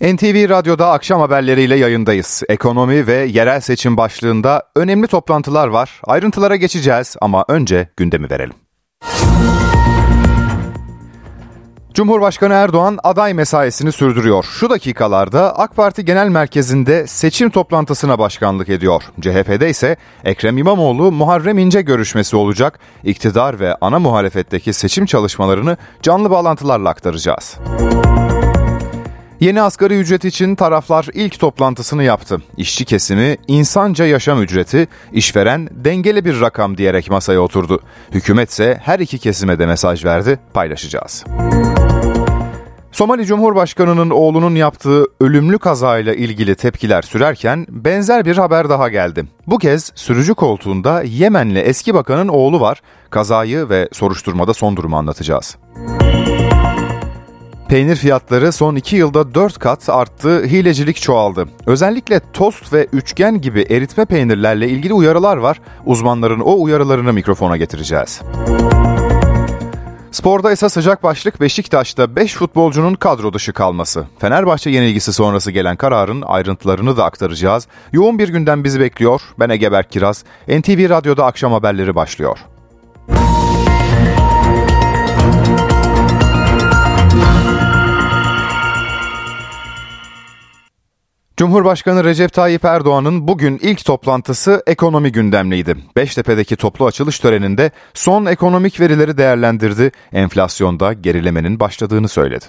NTV Radyo'da akşam haberleriyle yayındayız. Ekonomi ve yerel seçim başlığında önemli toplantılar var. Ayrıntılara geçeceğiz ama önce gündemi verelim. Cumhurbaşkanı Erdoğan aday mesaisini sürdürüyor. Şu dakikalarda AK Parti Genel Merkezi'nde seçim toplantısına başkanlık ediyor. CHP'de ise Ekrem İmamoğlu Muharrem İnce görüşmesi olacak. İktidar ve ana muhalefetteki seçim çalışmalarını canlı bağlantılarla aktaracağız. Yeni asgari ücret için taraflar ilk toplantısını yaptı. İşçi kesimi insanca yaşam ücreti, işveren dengeli bir rakam diyerek masaya oturdu. Hükümet ise her iki kesime de mesaj verdi, paylaşacağız. Somali Cumhurbaşkanı'nın oğlunun yaptığı ölümlü kazayla ilgili tepkiler sürerken benzer bir haber daha geldi. Bu kez sürücü koltuğunda Yemenli eski bakanın oğlu var. Kazayı ve soruşturmada son durumu anlatacağız. Peynir fiyatları son 2 yılda 4 kat arttı, hilecilik çoğaldı. Özellikle tost ve üçgen gibi eritme peynirlerle ilgili uyarılar var. Uzmanların o uyarılarını mikrofona getireceğiz. Sporda ise sıcak başlık Beşiktaş'ta 5 futbolcunun kadro dışı kalması. Fenerbahçe yenilgisi sonrası gelen kararın ayrıntılarını da aktaracağız. Yoğun bir günden bizi bekliyor. Ben Egeber Kiraz. NTV Radyo'da akşam haberleri başlıyor. Cumhurbaşkanı Recep Tayyip Erdoğan'ın bugün ilk toplantısı ekonomi gündemliydi. Beştepe'deki toplu açılış töreninde son ekonomik verileri değerlendirdi. Enflasyonda gerilemenin başladığını söyledi.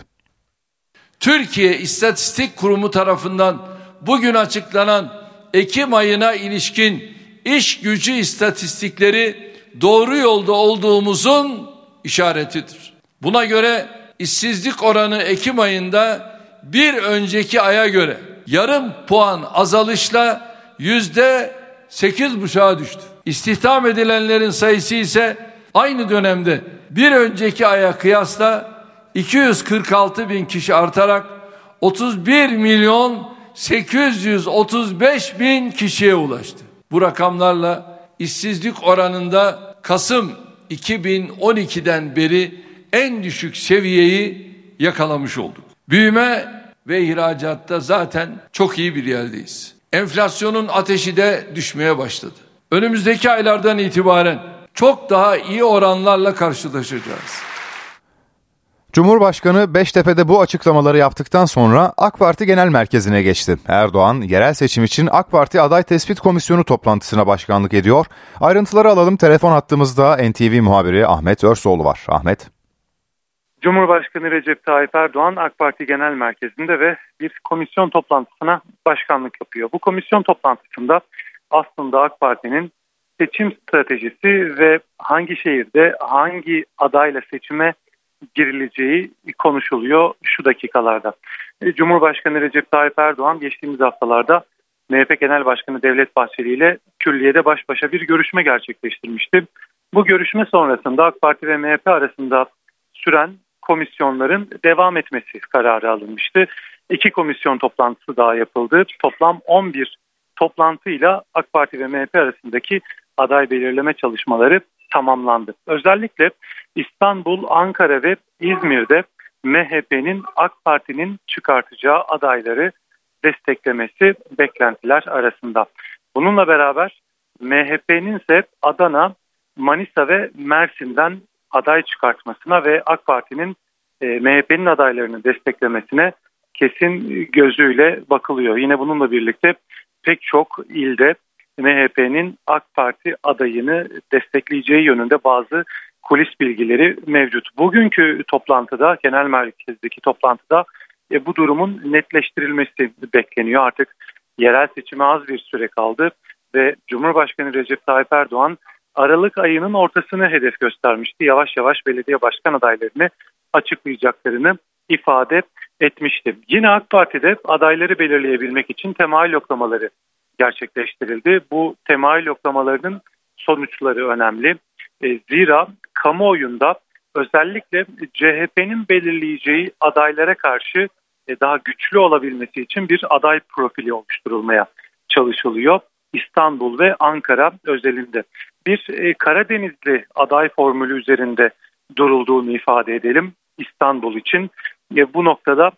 Türkiye İstatistik Kurumu tarafından bugün açıklanan Ekim ayına ilişkin iş gücü istatistikleri doğru yolda olduğumuzun işaretidir. Buna göre işsizlik oranı Ekim ayında bir önceki aya göre yarım puan azalışla yüzde sekiz buçuğa düştü. İstihdam edilenlerin sayısı ise aynı dönemde bir önceki aya kıyasla 246 bin kişi artarak 31 milyon 835 bin kişiye ulaştı. Bu rakamlarla işsizlik oranında Kasım 2012'den beri en düşük seviyeyi yakalamış olduk. Büyüme ve ihracatta zaten çok iyi bir yerdeyiz. Enflasyonun ateşi de düşmeye başladı. Önümüzdeki aylardan itibaren çok daha iyi oranlarla karşılaşacağız. Cumhurbaşkanı Beştepe'de bu açıklamaları yaptıktan sonra AK Parti Genel Merkezi'ne geçti. Erdoğan, yerel seçim için AK Parti Aday Tespit Komisyonu toplantısına başkanlık ediyor. Ayrıntıları alalım. Telefon hattımızda NTV muhabiri Ahmet Örsoğlu var. Ahmet. Cumhurbaşkanı Recep Tayyip Erdoğan AK Parti Genel Merkezi'nde ve bir komisyon toplantısına başkanlık yapıyor. Bu komisyon toplantısında aslında AK Parti'nin seçim stratejisi ve hangi şehirde hangi adayla seçime girileceği konuşuluyor şu dakikalarda. E, Cumhurbaşkanı Recep Tayyip Erdoğan geçtiğimiz haftalarda MHP Genel Başkanı Devlet Bahçeli ile külliyede baş başa bir görüşme gerçekleştirmişti. Bu görüşme sonrasında AK Parti ve MHP arasında süren komisyonların devam etmesi kararı alınmıştı. İki komisyon toplantısı daha yapıldı. Toplam 11 toplantıyla AK Parti ve MHP arasındaki aday belirleme çalışmaları tamamlandı. Özellikle İstanbul, Ankara ve İzmir'de MHP'nin AK Parti'nin çıkartacağı adayları desteklemesi beklentiler arasında. Bununla beraber MHP'nin ise Adana, Manisa ve Mersin'den aday çıkartmasına ve AK Parti'nin e, MHP'nin adaylarını desteklemesine kesin gözüyle bakılıyor. Yine bununla birlikte pek çok ilde MHP'nin AK Parti adayını destekleyeceği yönünde bazı kulis bilgileri mevcut. Bugünkü toplantıda, genel merkezdeki toplantıda e, bu durumun netleştirilmesi bekleniyor. Artık yerel seçime az bir süre kaldı ve Cumhurbaşkanı Recep Tayyip Erdoğan Aralık ayının ortasını hedef göstermişti. Yavaş yavaş belediye başkan adaylarını açıklayacaklarını ifade etmişti. Yine AK Parti'de adayları belirleyebilmek için temayül yoklamaları gerçekleştirildi. Bu temayül yoklamalarının sonuçları önemli. E, zira kamuoyunda özellikle CHP'nin belirleyeceği adaylara karşı e, daha güçlü olabilmesi için bir aday profili oluşturulmaya çalışılıyor. İstanbul ve Ankara özelinde bir e, Karadenizli aday formülü üzerinde durulduğunu ifade edelim İstanbul için. E, bu noktada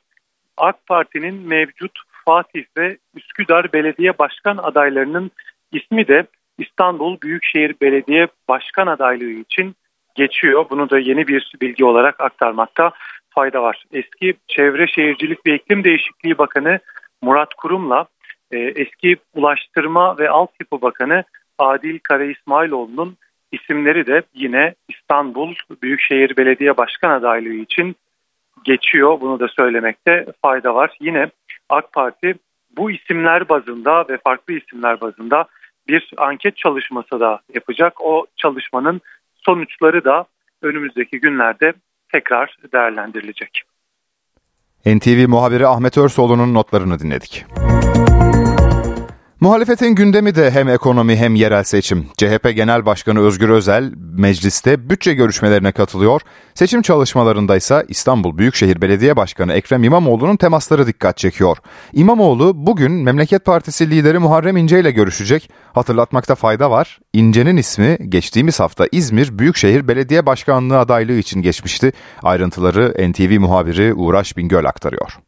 AK Parti'nin mevcut Fatih ve Üsküdar Belediye Başkan adaylarının ismi de İstanbul Büyükşehir Belediye Başkan adaylığı için geçiyor. Bunu da yeni bir bilgi olarak aktarmakta fayda var. Eski Çevre Şehircilik ve İklim Değişikliği Bakanı Murat Kurum'la e, eski Ulaştırma ve Altyapı Bakanı Adil Kara İsmailoğlu'nun isimleri de yine İstanbul Büyükşehir Belediye Başkan adaylığı için geçiyor. Bunu da söylemekte fayda var. Yine AK Parti bu isimler bazında ve farklı isimler bazında bir anket çalışması da yapacak. O çalışmanın sonuçları da önümüzdeki günlerde tekrar değerlendirilecek. NTV muhabiri Ahmet Örsoğlu'nun notlarını dinledik. Muhalefetin gündemi de hem ekonomi hem yerel seçim. CHP Genel Başkanı Özgür Özel mecliste bütçe görüşmelerine katılıyor. Seçim çalışmalarında ise İstanbul Büyükşehir Belediye Başkanı Ekrem İmamoğlu'nun temasları dikkat çekiyor. İmamoğlu bugün Memleket Partisi lideri Muharrem İnce ile görüşecek. Hatırlatmakta fayda var. İnce'nin ismi geçtiğimiz hafta İzmir Büyükşehir Belediye Başkanlığı adaylığı için geçmişti. Ayrıntıları NTV muhabiri Uğraş Bingöl aktarıyor.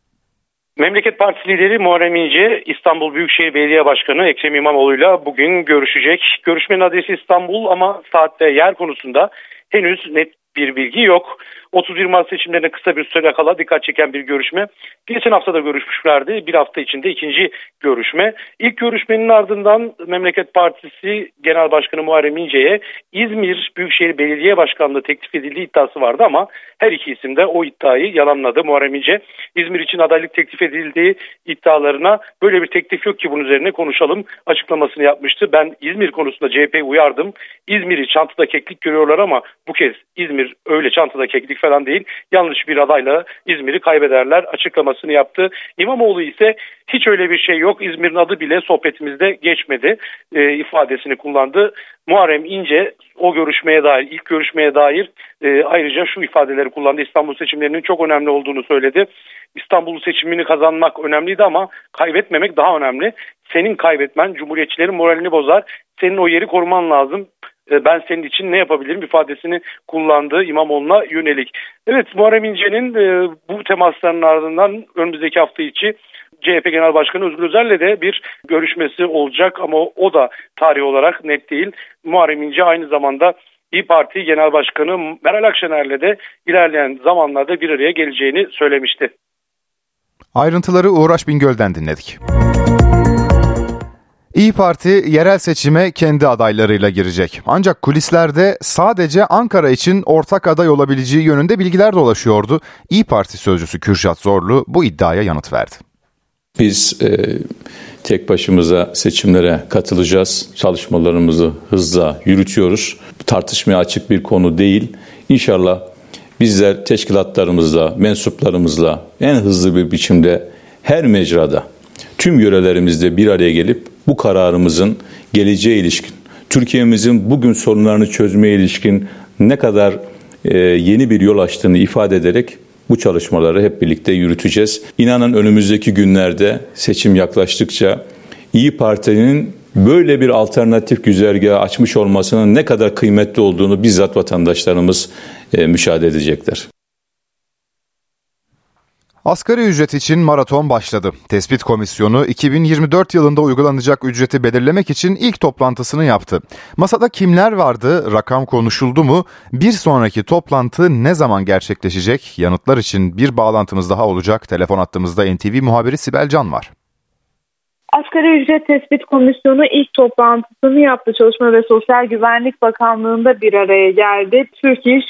Memleket Partisi lideri Muharrem İnce, İstanbul Büyükşehir Belediye Başkanı Ekrem İmamoğlu'yla bugün görüşecek. Görüşmenin adresi İstanbul ama saatte yer konusunda henüz net bir bilgi yok. 31 Mart seçimlerine kısa bir süre kala dikkat çeken bir görüşme. Geçen hafta da görüşmüşlerdi. Bir hafta içinde ikinci görüşme. İlk görüşmenin ardından Memleket Partisi Genel Başkanı Muharrem İnce'ye İzmir Büyükşehir Belediye Başkanlığı teklif edildiği iddiası vardı ama her iki isim de o iddiayı yalanladı. Muharrem İnce İzmir için adaylık teklif edildiği iddialarına böyle bir teklif yok ki bunun üzerine konuşalım açıklamasını yapmıştı. Ben İzmir konusunda CHP'yi uyardım. İzmir'i çantada keklik görüyorlar ama bu kez İzmir öyle çantada keklik falan değil. Yanlış bir adayla İzmir'i kaybederler açıklamasını yaptı. İmamoğlu ise hiç öyle bir şey yok. İzmir'in adı bile sohbetimizde geçmedi e, ifadesini kullandı. Muharrem İnce o görüşmeye dair, ilk görüşmeye dair e, ayrıca şu ifadeleri kullandı. İstanbul seçimlerinin çok önemli olduğunu söyledi. İstanbul seçimini kazanmak önemliydi ama kaybetmemek daha önemli. Senin kaybetmen Cumhuriyetçilerin moralini bozar. Senin o yeri koruman lazım. E, ben senin için ne yapabilirim ifadesini kullandığı İmamoğlu'na yönelik. Evet Muharrem İnce'nin e, bu temasların ardından önümüzdeki hafta içi CHP Genel Başkanı Özgür Özel'le de bir görüşmesi olacak ama o da tarih olarak net değil. Muharrem İnce aynı zamanda İyi Parti Genel Başkanı Meral Akşener'le de ilerleyen zamanlarda bir araya geleceğini söylemişti. Ayrıntıları Uğraş Bingöl'den dinledik. İyi Parti yerel seçime kendi adaylarıyla girecek. Ancak kulislerde sadece Ankara için ortak aday olabileceği yönünde bilgiler dolaşıyordu. İyi Parti sözcüsü Kürşat Zorlu bu iddiaya yanıt verdi. Biz e, tek başımıza seçimlere katılacağız. Çalışmalarımızı hızla yürütüyoruz. Tartışmaya açık bir konu değil. İnşallah bizler teşkilatlarımızla, mensuplarımızla en hızlı bir biçimde her mecrada, tüm yörelerimizde bir araya gelip bu kararımızın geleceğe ilişkin, Türkiye'mizin bugün sorunlarını çözmeye ilişkin ne kadar e, yeni bir yol açtığını ifade ederek bu çalışmaları hep birlikte yürüteceğiz. İnanın önümüzdeki günlerde seçim yaklaştıkça İyi Parti'nin böyle bir alternatif güzergahı açmış olmasının ne kadar kıymetli olduğunu bizzat vatandaşlarımız e, müşahede edecekler. Asgari ücret için maraton başladı. Tespit Komisyonu 2024 yılında uygulanacak ücreti belirlemek için ilk toplantısını yaptı. Masada kimler vardı, rakam konuşuldu mu, bir sonraki toplantı ne zaman gerçekleşecek? Yanıtlar için bir bağlantımız daha olacak. Telefon attığımızda NTV muhabiri Sibel Can var. Asgari ücret tespit komisyonu ilk toplantısını yaptı. Çalışma ve Sosyal Güvenlik Bakanlığı'nda bir araya geldi. Türk İş,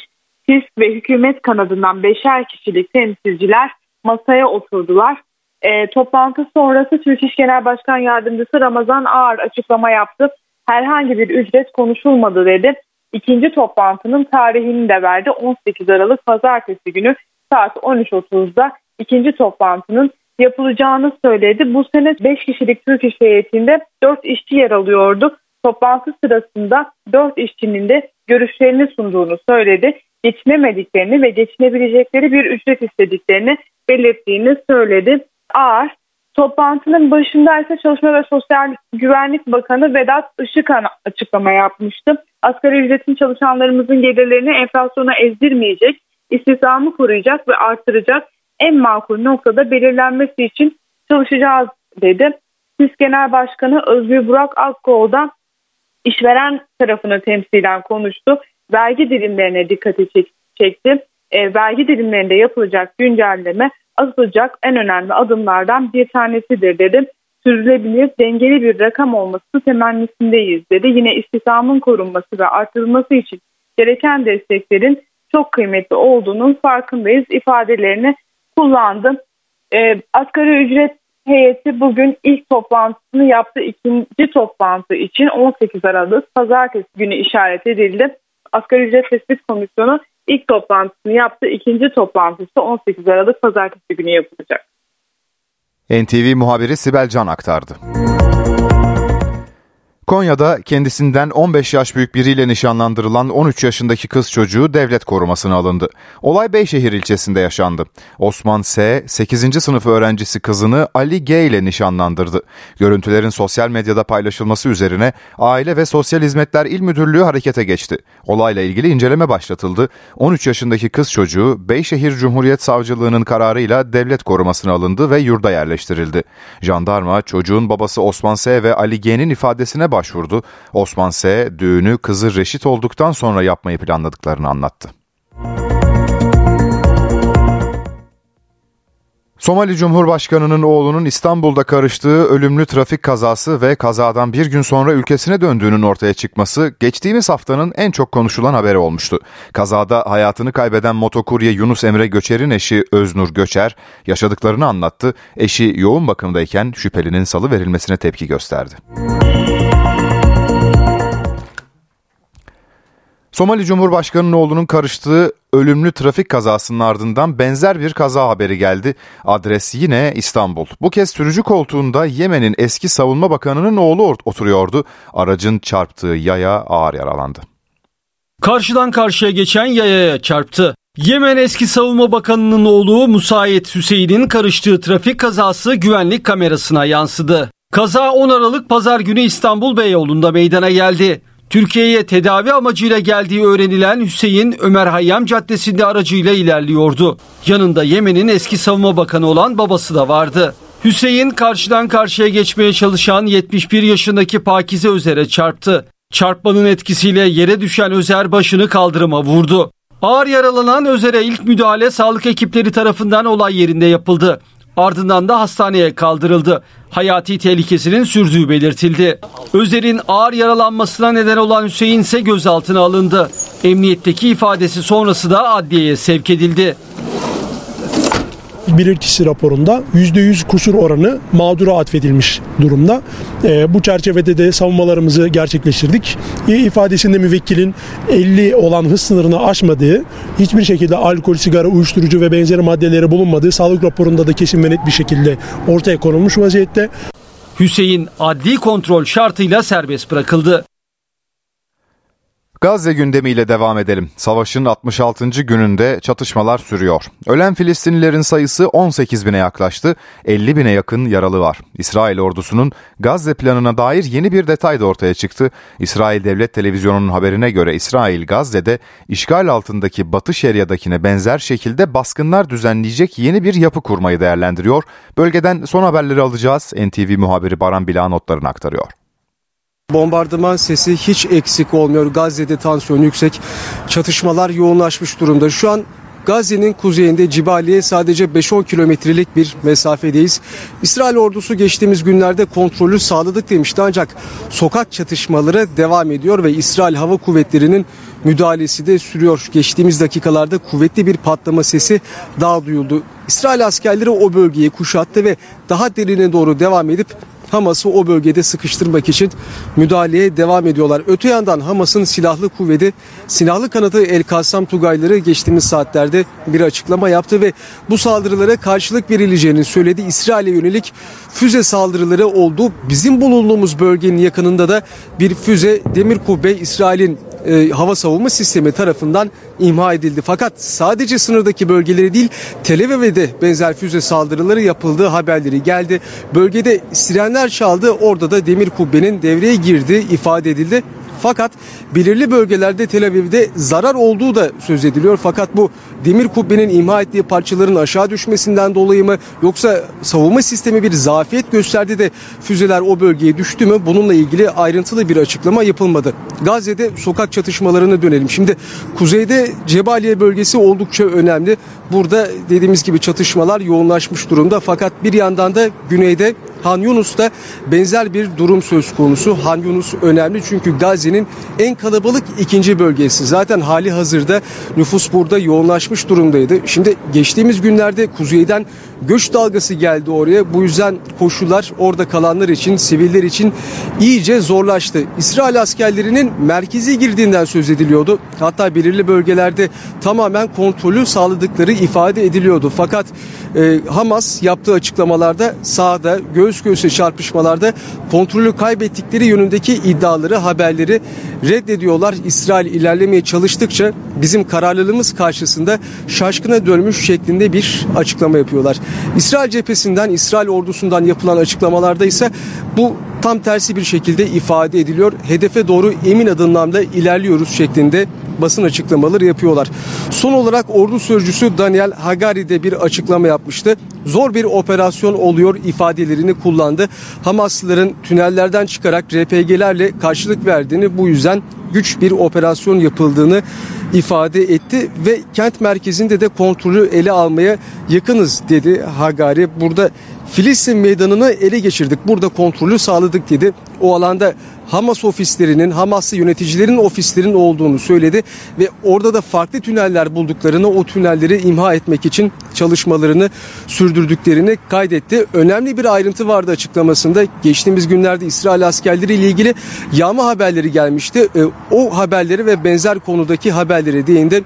TİSK ve hükümet kanadından beşer kişilik temsilciler masaya oturdular. E, toplantı sonrası Türk İş Genel Başkan Yardımcısı Ramazan Ağar açıklama yaptı. Herhangi bir ücret konuşulmadı dedi. İkinci toplantının tarihini de verdi. 18 Aralık Pazartesi günü saat 13.30'da ikinci toplantının yapılacağını söyledi. Bu sene 5 kişilik Türk İş heyetinde 4 işçi yer alıyordu. Toplantı sırasında 4 işçinin de görüşlerini sunduğunu söyledi. Geçinemediklerini ve geçinebilecekleri bir ücret istediklerini belirttiğini söyledi. Ağar toplantının başında ise Çalışma ve Sosyal Güvenlik Bakanı Vedat Işıkhan açıklama yapmıştı. Asgari ücretin çalışanlarımızın gelirlerini enflasyona ezdirmeyecek, istihdamı koruyacak ve artıracak en makul noktada belirlenmesi için çalışacağız dedi. TİS Genel Başkanı Özgür Burak Akkoğlu işveren tarafını temsilen konuştu. Vergi dilimlerine dikkati çekti. E, vergi dilimlerinde yapılacak güncelleme atılacak en önemli adımlardan bir tanesidir dedi. Sürdürülebilir, dengeli bir rakam olması temennisindeyiz dedi. Yine istihdamın korunması ve artırılması için gereken desteklerin çok kıymetli olduğunun farkındayız ifadelerini kullandı. E, asgari ücret heyeti bugün ilk toplantısını yaptı. ikinci toplantı için 18 Aralık pazartesi günü işaret edildi. Asgari ücret tespit komisyonu ilk toplantısını yaptı. ikinci toplantısı 18 Aralık pazartesi günü yapılacak. NTV muhabiri Sibel Can aktardı. Konya'da kendisinden 15 yaş büyük biriyle nişanlandırılan 13 yaşındaki kız çocuğu devlet korumasına alındı. Olay Beyşehir ilçesinde yaşandı. Osman S. 8. sınıf öğrencisi kızını Ali G ile nişanlandırdı. Görüntülerin sosyal medyada paylaşılması üzerine Aile ve Sosyal Hizmetler İl Müdürlüğü harekete geçti. Olayla ilgili inceleme başlatıldı. 13 yaşındaki kız çocuğu Beyşehir Cumhuriyet Savcılığı'nın kararıyla devlet korumasına alındı ve yurda yerleştirildi. Jandarma çocuğun babası Osman S. ve Ali G'nin ifadesine başladı başvurdu. Osman S. düğünü kızı reşit olduktan sonra yapmayı planladıklarını anlattı. Somali Cumhurbaşkanı'nın oğlunun İstanbul'da karıştığı ölümlü trafik kazası ve kazadan bir gün sonra ülkesine döndüğünün ortaya çıkması geçtiğimiz haftanın en çok konuşulan haberi olmuştu. Kazada hayatını kaybeden motokurye Yunus Emre Göçer'in eşi Öznur Göçer yaşadıklarını anlattı. Eşi yoğun bakımdayken şüphelinin salı verilmesine tepki gösterdi. Somali Cumhurbaşkanı'nın oğlunun karıştığı ölümlü trafik kazasının ardından benzer bir kaza haberi geldi. Adres yine İstanbul. Bu kez sürücü koltuğunda Yemen'in eski savunma bakanının oğlu oturuyordu. Aracın çarptığı yaya ağır yaralandı. Karşıdan karşıya geçen yayaya çarptı. Yemen eski savunma bakanının oğlu Musayet Hüseyin'in karıştığı trafik kazası güvenlik kamerasına yansıdı. Kaza 10 Aralık pazar günü İstanbul Beyoğlu'nda meydana geldi. Türkiye'ye tedavi amacıyla geldiği öğrenilen Hüseyin Ömer Hayyam Caddesi'nde aracıyla ilerliyordu. Yanında Yemen'in eski savunma bakanı olan babası da vardı. Hüseyin karşıdan karşıya geçmeye çalışan 71 yaşındaki Pakize Özer'e çarptı. Çarpmanın etkisiyle yere düşen Özer başını kaldırıma vurdu. Ağır yaralanan Özer'e ilk müdahale sağlık ekipleri tarafından olay yerinde yapıldı. Ardından da hastaneye kaldırıldı. Hayati tehlikesinin sürdüğü belirtildi. Özer'in ağır yaralanmasına neden olan Hüseyin ise gözaltına alındı. Emniyetteki ifadesi sonrası da adliyeye sevk edildi bilirkişi raporunda %100 kusur oranı mağdura atfedilmiş durumda. E, bu çerçevede de savunmalarımızı gerçekleştirdik. E, ifadesinde müvekkilin 50 olan hız sınırını aşmadığı, hiçbir şekilde alkol, sigara, uyuşturucu ve benzeri maddeleri bulunmadığı sağlık raporunda da kesin ve net bir şekilde ortaya konulmuş vaziyette. Hüseyin adli kontrol şartıyla serbest bırakıldı. Gazze gündemiyle devam edelim. Savaşın 66. gününde çatışmalar sürüyor. Ölen Filistinlilerin sayısı 18 bine yaklaştı. 50 bine yakın yaralı var. İsrail ordusunun Gazze planına dair yeni bir detay da ortaya çıktı. İsrail Devlet Televizyonu'nun haberine göre İsrail Gazze'de işgal altındaki Batı Şeria'dakine benzer şekilde baskınlar düzenleyecek yeni bir yapı kurmayı değerlendiriyor. Bölgeden son haberleri alacağız. NTV muhabiri Baran Bila notlarını aktarıyor. Bombardıman sesi hiç eksik olmuyor. Gazze'de tansiyon yüksek. Çatışmalar yoğunlaşmış durumda. Şu an Gazze'nin kuzeyinde Cibali'ye sadece 5-10 kilometrelik bir mesafedeyiz. İsrail ordusu geçtiğimiz günlerde kontrolü sağladık demişti ancak sokak çatışmaları devam ediyor ve İsrail Hava Kuvvetleri'nin müdahalesi de sürüyor. Geçtiğimiz dakikalarda kuvvetli bir patlama sesi daha duyuldu. İsrail askerleri o bölgeyi kuşattı ve daha derine doğru devam edip Hamas'ı o bölgede sıkıştırmak için müdahaleye devam ediyorlar. Öte yandan Hamas'ın silahlı kuvveti, silahlı kanadı El Kassam Tugayları geçtiğimiz saatlerde bir açıklama yaptı ve bu saldırılara karşılık verileceğini söyledi. İsrail'e yönelik füze saldırıları oldu. Bizim bulunduğumuz bölgenin yakınında da bir füze demir kubbe İsrail'in e, hava savunma sistemi tarafından imha edildi. Fakat sadece sınırdaki bölgeleri değil Tel Aviv'e de benzer füze saldırıları yapıldığı haberleri geldi. Bölgede sirenler çaldı orada da demir kubbenin devreye girdiği ifade edildi. Fakat belirli bölgelerde Tel Aviv'de zarar olduğu da söz ediliyor. Fakat bu demir kubbenin imha ettiği parçaların aşağı düşmesinden dolayı mı yoksa savunma sistemi bir zafiyet gösterdi de füzeler o bölgeye düştü mü? Bununla ilgili ayrıntılı bir açıklama yapılmadı. Gazze'de sokak çatışmalarına dönelim. Şimdi kuzeyde Cebaliye bölgesi oldukça önemli. Burada dediğimiz gibi çatışmalar yoğunlaşmış durumda. Fakat bir yandan da güneyde Han Yunus'ta benzer bir durum söz konusu. Han Yunus önemli çünkü Gazze'nin en kalabalık ikinci bölgesi. Zaten hali hazırda nüfus burada yoğunlaşmış durumdaydı. Şimdi geçtiğimiz günlerde kuzeyden göç dalgası geldi oraya. Bu yüzden koşullar orada kalanlar için, siviller için iyice zorlaştı. İsrail askerlerinin merkezi girdiğinden söz ediliyordu. Hatta belirli bölgelerde tamamen kontrolü sağladıkları ifade ediliyordu. Fakat e, Hamas yaptığı açıklamalarda sahada göğüs göğüse çarpışmalarda kontrolü kaybettikleri yönündeki iddiaları, haberleri reddediyorlar. İsrail ilerlemeye çalıştıkça bizim kararlılığımız karşısında şaşkına dönmüş şeklinde bir açıklama yapıyorlar. İsrail cephesinden, İsrail ordusundan yapılan açıklamalarda ise bu tam tersi bir şekilde ifade ediliyor. Hedefe doğru emin adımlarla ilerliyoruz şeklinde basın açıklamaları yapıyorlar. Son olarak ordu sözcüsü Daniel Hagari de bir açıklama yapmıştı. Zor bir operasyon oluyor ifadelerini kullandı. Hamaslıların tünellerden çıkarak RPG'lerle karşılık verdiğini bu yüzden güç bir operasyon yapıldığını ifade etti ve kent merkezinde de kontrolü ele almaya yakınız dedi Hagari. Burada Filistin meydanını ele geçirdik. Burada kontrolü sağladık dedi. O alanda Hamas ofislerinin, Hamaslı yöneticilerin ofislerinin olduğunu söyledi ve orada da farklı tüneller bulduklarını, o tünelleri imha etmek için çalışmalarını sürdürdüklerini kaydetti. Önemli bir ayrıntı vardı açıklamasında. Geçtiğimiz günlerde İsrail askerleri ile ilgili yağma haberleri gelmişti. E, o haberleri ve benzer konudaki haberleri değindi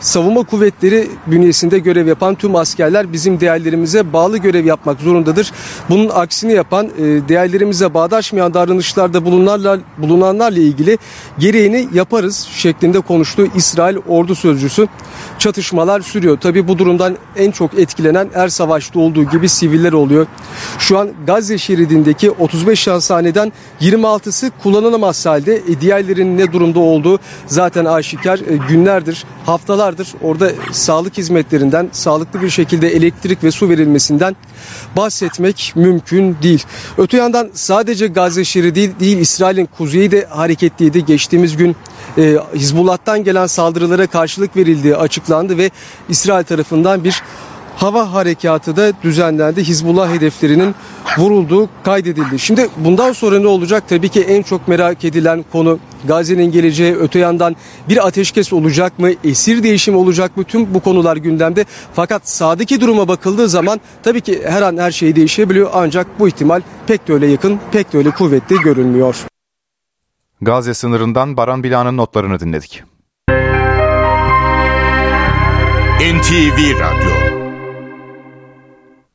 savunma kuvvetleri bünyesinde görev yapan tüm askerler bizim değerlerimize bağlı görev yapmak zorundadır. Bunun aksini yapan e, değerlerimize bağdaşmayan davranışlarda bulunanlarla, bulunanlarla ilgili gereğini yaparız şeklinde konuştu İsrail ordu sözcüsü. Çatışmalar sürüyor. Tabi bu durumdan en çok etkilenen er savaşta olduğu gibi siviller oluyor. Şu an Gazze şeridindeki 35 hastaneden 26'sı kullanılamaz halde. E, diğerlerinin ne durumda olduğu zaten aşikar. E, günlerdir, haftalardır orada sağlık hizmetlerinden, sağlıklı bir şekilde elektrik ve su verilmesinden bahsetmek mümkün değil. Öte yandan sadece Gazze şeridi değil, değil İsrail'in kuzeyi de hareketliydi. Geçtiğimiz gün e, Hizbullah'tan gelen saldırılara karşılık verildiği açıklandı ve İsrail tarafından bir hava harekatı da düzenlendi. Hizbullah hedeflerinin vurulduğu kaydedildi. Şimdi bundan sonra ne olacak? Tabii ki en çok merak edilen konu Gazze'nin geleceği öte yandan bir ateşkes olacak mı? Esir değişimi olacak mı? Tüm bu konular gündemde. Fakat sağdaki duruma bakıldığı zaman tabii ki her an her şey değişebiliyor. Ancak bu ihtimal pek de öyle yakın, pek de öyle kuvvetli görünmüyor. Gazze sınırından Baran Bila'nın notlarını dinledik. NTV Radyo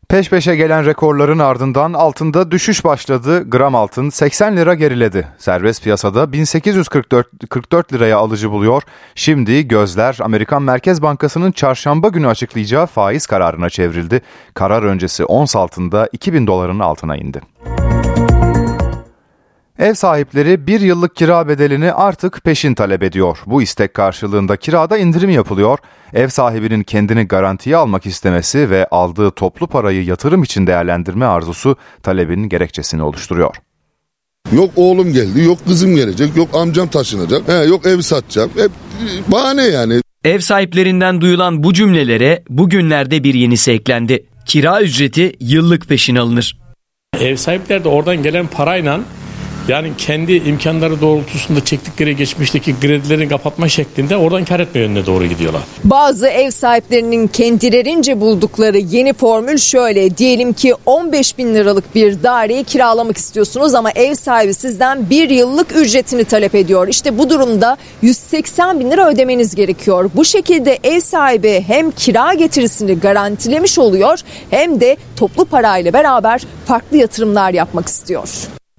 Peş peşe gelen rekorların ardından altında düşüş başladı. Gram altın 80 lira geriledi. Serbest piyasada 1844 44 liraya alıcı buluyor. Şimdi gözler Amerikan Merkez Bankası'nın çarşamba günü açıklayacağı faiz kararına çevrildi. Karar öncesi ons altında 2000 doların altına indi. Ev sahipleri bir yıllık kira bedelini artık peşin talep ediyor. Bu istek karşılığında kirada indirim yapılıyor. Ev sahibinin kendini garantiye almak istemesi ve aldığı toplu parayı yatırım için değerlendirme arzusu talebin gerekçesini oluşturuyor. Yok oğlum geldi, yok kızım gelecek, yok amcam taşınacak, he, yok ev satacağım. Hep bahane yani. Ev sahiplerinden duyulan bu cümlelere bugünlerde bir yenisi eklendi. Kira ücreti yıllık peşin alınır. Ev sahipleri de oradan gelen parayla yani kendi imkanları doğrultusunda çektikleri geçmişteki kredilerini kapatma şeklinde oradan kar etme yönüne doğru gidiyorlar. Bazı ev sahiplerinin kendilerince buldukları yeni formül şöyle. Diyelim ki 15 bin liralık bir daireyi kiralamak istiyorsunuz ama ev sahibi sizden bir yıllık ücretini talep ediyor. İşte bu durumda 180 bin lira ödemeniz gerekiyor. Bu şekilde ev sahibi hem kira getirisini garantilemiş oluyor hem de toplu parayla beraber farklı yatırımlar yapmak istiyor.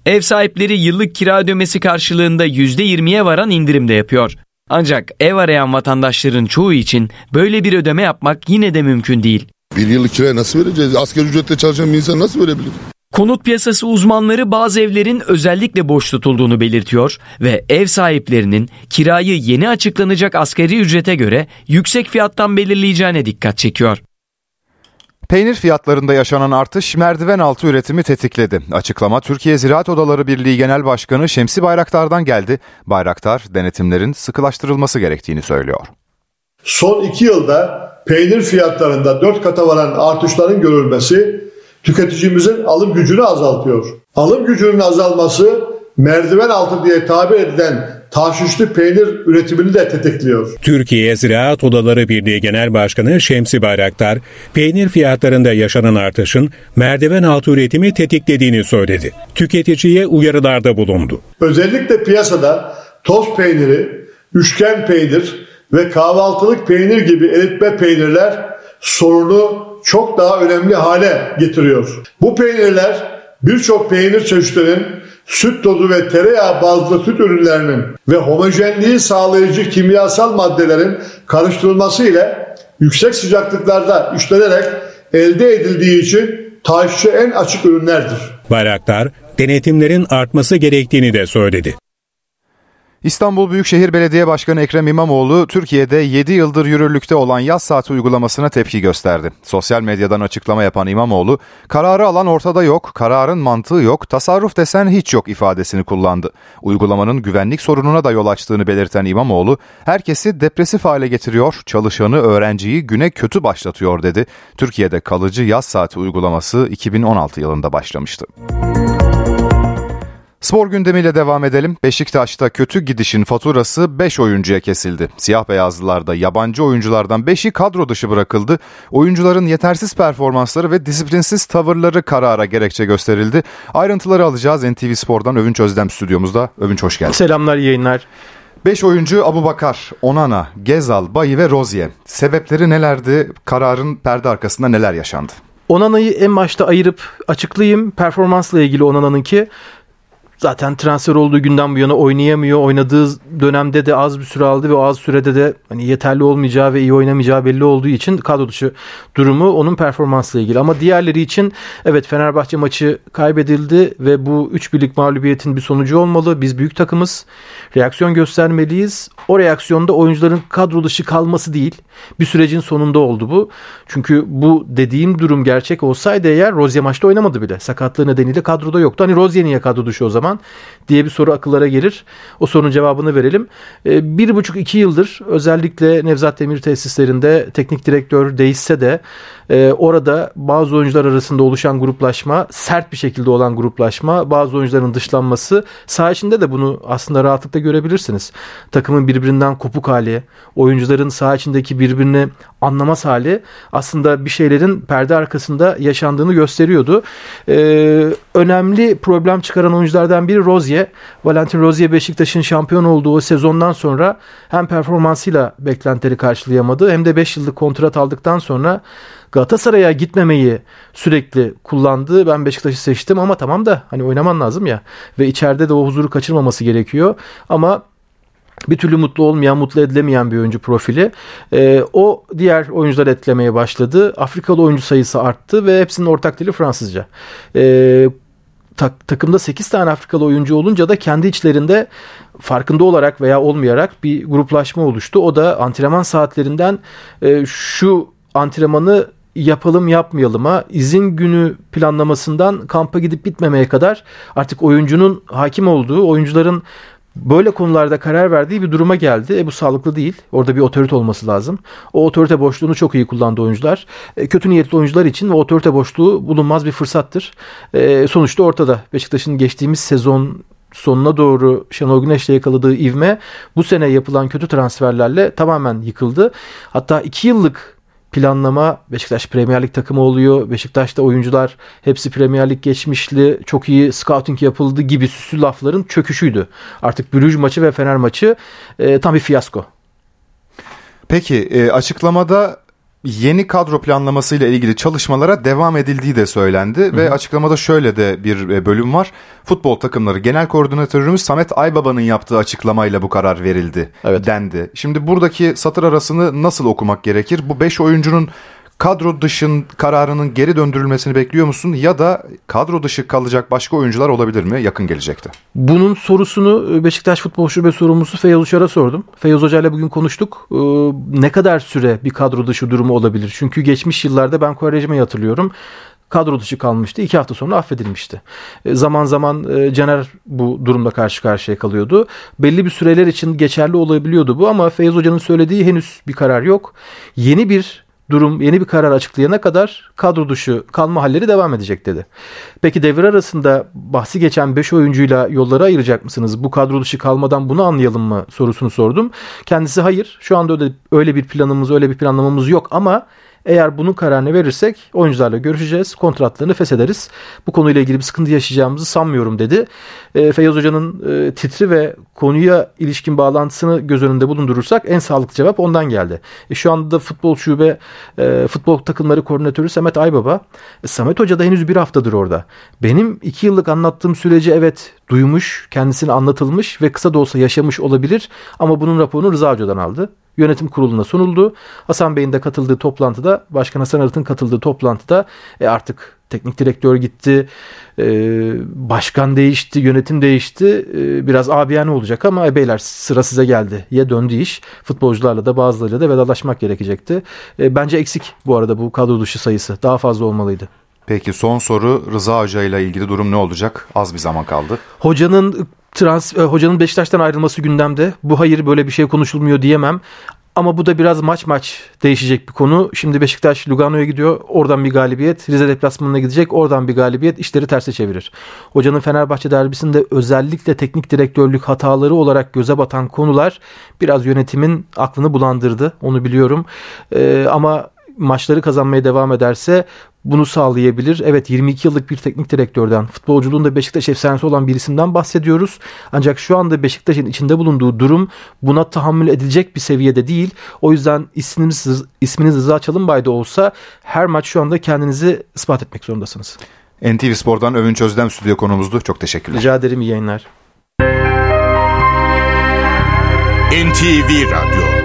Ev sahipleri yıllık kira ödemesi karşılığında %20'ye varan indirim de yapıyor. Ancak ev arayan vatandaşların çoğu için böyle bir ödeme yapmak yine de mümkün değil. Bir yıllık kiraya nasıl vereceğiz? Asgari ücretle çalışan bir insan nasıl verebilir? Konut piyasası uzmanları bazı evlerin özellikle boş tutulduğunu belirtiyor ve ev sahiplerinin kirayı yeni açıklanacak asgari ücrete göre yüksek fiyattan belirleyeceğine dikkat çekiyor. Peynir fiyatlarında yaşanan artış merdiven altı üretimi tetikledi. Açıklama Türkiye Ziraat Odaları Birliği Genel Başkanı Şemsi Bayraktar'dan geldi. Bayraktar denetimlerin sıkılaştırılması gerektiğini söylüyor. Son iki yılda peynir fiyatlarında dört kata varan artışların görülmesi tüketicimizin alım gücünü azaltıyor. Alım gücünün azalması merdiven altı diye tabir edilen taşışlı peynir üretimini de tetikliyor. Türkiye Ziraat Odaları Birliği Genel Başkanı Şemsi Bayraktar, peynir fiyatlarında yaşanan artışın merdiven altı üretimi tetiklediğini söyledi. Tüketiciye uyarılarda bulundu. Özellikle piyasada toz peyniri, üçgen peynir ve kahvaltılık peynir gibi eritme peynirler sorunu çok daha önemli hale getiriyor. Bu peynirler birçok peynir çeşitlerinin süt tozu ve tereyağı bazlı süt ürünlerinin ve homojenliği sağlayıcı kimyasal maddelerin karıştırılması ile yüksek sıcaklıklarda işlenerek elde edildiği için taşçı en açık ürünlerdir. Bayraktar, denetimlerin artması gerektiğini de söyledi. İstanbul Büyükşehir Belediye Başkanı Ekrem İmamoğlu, Türkiye'de 7 yıldır yürürlükte olan yaz saati uygulamasına tepki gösterdi. Sosyal medyadan açıklama yapan İmamoğlu, kararı alan ortada yok, kararın mantığı yok, tasarruf desen hiç yok ifadesini kullandı. Uygulamanın güvenlik sorununa da yol açtığını belirten İmamoğlu, herkesi depresif hale getiriyor, çalışanı, öğrenciyi güne kötü başlatıyor dedi. Türkiye'de kalıcı yaz saati uygulaması 2016 yılında başlamıştı. Spor gündemiyle devam edelim. Beşiktaş'ta kötü gidişin faturası 5 oyuncuya kesildi. Siyah beyazlılarda yabancı oyunculardan 5'i kadro dışı bırakıldı. Oyuncuların yetersiz performansları ve disiplinsiz tavırları karara gerekçe gösterildi. Ayrıntıları alacağız NTV Spor'dan Övünç Özdem stüdyomuzda. Övünç hoş geldin. Selamlar yayınlar. 5 oyuncu Abu Bakar, Onana, Gezal, Bayi ve Rozier. Sebepleri nelerdi? Kararın perde arkasında neler yaşandı? Onana'yı en başta ayırıp açıklayayım. Performansla ilgili Onana'nınki zaten transfer olduğu günden bu yana oynayamıyor. Oynadığı dönemde de az bir süre aldı ve o az sürede de hani yeterli olmayacağı ve iyi oynamayacağı belli olduğu için kadro dışı durumu onun performansla ilgili. Ama diğerleri için evet Fenerbahçe maçı kaybedildi ve bu 3 birlik mağlubiyetin bir sonucu olmalı. Biz büyük takımız. Reaksiyon göstermeliyiz. O reaksiyonda oyuncuların kadro dışı kalması değil. Bir sürecin sonunda oldu bu. Çünkü bu dediğim durum gerçek olsaydı eğer Rozier maçta oynamadı bile. Sakatlığı nedeniyle kadroda yoktu. Hani Rozier niye kadro dışı o zaman? Zaman diye bir soru akıllara gelir. O sorunun cevabını verelim. Ee, bir buçuk iki yıldır özellikle Nevzat Demir tesislerinde teknik direktör değişse de e, orada bazı oyuncular arasında oluşan gruplaşma, sert bir şekilde olan gruplaşma, bazı oyuncuların dışlanması saha içinde de bunu aslında rahatlıkla görebilirsiniz. Takımın birbirinden kopuk hali, oyuncuların saha içindeki birbirini anlamaz hali aslında bir şeylerin perde arkasında yaşandığını gösteriyordu. Ee, önemli problem çıkaran oyunculardan biri Rozier. Valentin Rozier Beşiktaş'ın şampiyon olduğu o sezondan sonra hem performansıyla beklentileri karşılayamadı hem de 5 yıllık kontrat aldıktan sonra Galatasaray'a gitmemeyi sürekli kullandı. Ben Beşiktaş'ı seçtim ama tamam da hani oynaman lazım ya ve içeride de o huzuru kaçırmaması gerekiyor. Ama bir türlü mutlu olmayan, mutlu edilemeyen bir oyuncu profili. E, o diğer oyuncular etkilemeye başladı. Afrikalı oyuncu sayısı arttı ve hepsinin ortak dili Fransızca. E, tak, takımda 8 tane Afrikalı oyuncu olunca da kendi içlerinde farkında olarak veya olmayarak bir gruplaşma oluştu. O da antrenman saatlerinden e, şu antrenmanı yapalım yapmayalıma izin günü planlamasından kampa gidip gitmemeye kadar artık oyuncunun hakim olduğu oyuncuların böyle konularda karar verdiği bir duruma geldi. E bu sağlıklı değil. Orada bir otorite olması lazım. O otorite boşluğunu çok iyi kullandı oyuncular. E, kötü niyetli oyuncular için o otorite boşluğu bulunmaz bir fırsattır. E, sonuçta ortada. Beşiktaş'ın geçtiğimiz sezon sonuna doğru Şenol Güneş'le yakaladığı ivme bu sene yapılan kötü transferlerle tamamen yıkıldı. Hatta iki yıllık planlama Beşiktaş Premier Lig takımı oluyor. Beşiktaş'ta oyuncular hepsi Premier Lig geçmişli. Çok iyi scouting yapıldı gibi süslü lafların çöküşüydü. Artık Brüj maçı ve Fener maçı e, tam bir fiyasko. Peki e, açıklamada yeni kadro planlaması ile ilgili çalışmalara devam edildiği de söylendi Hı-hı. ve açıklamada şöyle de bir e, bölüm var. Futbol takımları genel koordinatörümüz Samet Aybaba'nın yaptığı açıklamayla bu karar verildi evet. dendi. Şimdi buradaki satır arasını nasıl okumak gerekir? Bu 5 oyuncunun kadro dışın kararının geri döndürülmesini bekliyor musun ya da kadro dışı kalacak başka oyuncular olabilir mi yakın gelecekte? Bunun sorusunu Beşiktaş Futbol Şube sorumlusu Feyyaz Uçar'a sordum. Feyyaz Hoca ile bugün konuştuk. Ee, ne kadar süre bir kadro dışı durumu olabilir? Çünkü geçmiş yıllarda ben Quaresma'yı hatırlıyorum kadro dışı kalmıştı. İki hafta sonra affedilmişti. E, zaman zaman e, Caner bu durumda karşı karşıya kalıyordu. Belli bir süreler için geçerli olabiliyordu bu ama Feyyaz Hoca'nın söylediği henüz bir karar yok. Yeni bir durum yeni bir karar açıklayana kadar kadro dışı kalma halleri devam edecek dedi. Peki devre arasında bahsi geçen 5 oyuncuyla yolları ayıracak mısınız? Bu kadro dışı kalmadan bunu anlayalım mı sorusunu sordum. Kendisi hayır şu anda öyle, öyle bir planımız öyle bir planlamamız yok ama eğer bunun kararını verirsek oyuncularla görüşeceğiz. Kontratlarını feshederiz. Bu konuyla ilgili bir sıkıntı yaşayacağımızı sanmıyorum dedi. E, Feyyaz Hoca'nın e, titri ve konuya ilişkin bağlantısını göz önünde bulundurursak en sağlıklı cevap ondan geldi. E, şu anda futbol şube e, futbol takımları koordinatörü Samet Aybaba. E, Samet Hoca da henüz bir haftadır orada. Benim iki yıllık anlattığım süreci evet duymuş, kendisine anlatılmış ve kısa da olsa yaşamış olabilir. Ama bunun raporunu Rıza Hoca'dan aldı yönetim kuruluna sunuldu. Hasan Bey'in de katıldığı toplantıda, Başkan Hasan Arat'ın katıldığı toplantıda e artık teknik direktör gitti, e, başkan değişti, yönetim değişti. E, biraz abiyane olacak ama e, beyler sıra size geldi. Ya döndü iş. Futbolcularla da bazılarıyla da vedalaşmak gerekecekti. E, bence eksik bu arada bu kadro dışı sayısı. Daha fazla olmalıydı. Peki son soru Rıza Hoca ile ilgili durum ne olacak? Az bir zaman kaldı. Hocanın trans e, hocanın Beşiktaş'tan ayrılması gündemde. Bu hayır böyle bir şey konuşulmuyor diyemem. Ama bu da biraz maç maç değişecek bir konu. Şimdi Beşiktaş Lugano'ya gidiyor. Oradan bir galibiyet. Rize deplasmanına gidecek. Oradan bir galibiyet. işleri terse çevirir. Hocanın Fenerbahçe derbisinde özellikle teknik direktörlük hataları olarak göze batan konular biraz yönetimin aklını bulandırdı. Onu biliyorum. Ee, ama maçları kazanmaya devam ederse bunu sağlayabilir. Evet 22 yıllık bir teknik direktörden, futbolculuğunda Beşiktaş efsanesi olan birisinden bahsediyoruz. Ancak şu anda Beşiktaş'ın içinde bulunduğu durum buna tahammül edilecek bir seviyede değil. O yüzden isminiz, isminiz Rıza Çalınbay'da olsa her maç şu anda kendinizi ispat etmek zorundasınız. NTV Spor'dan Övünç Özdem stüdyo konumuzdu. Çok teşekkürler. Rica ederim iyi yayınlar. NTV Radyo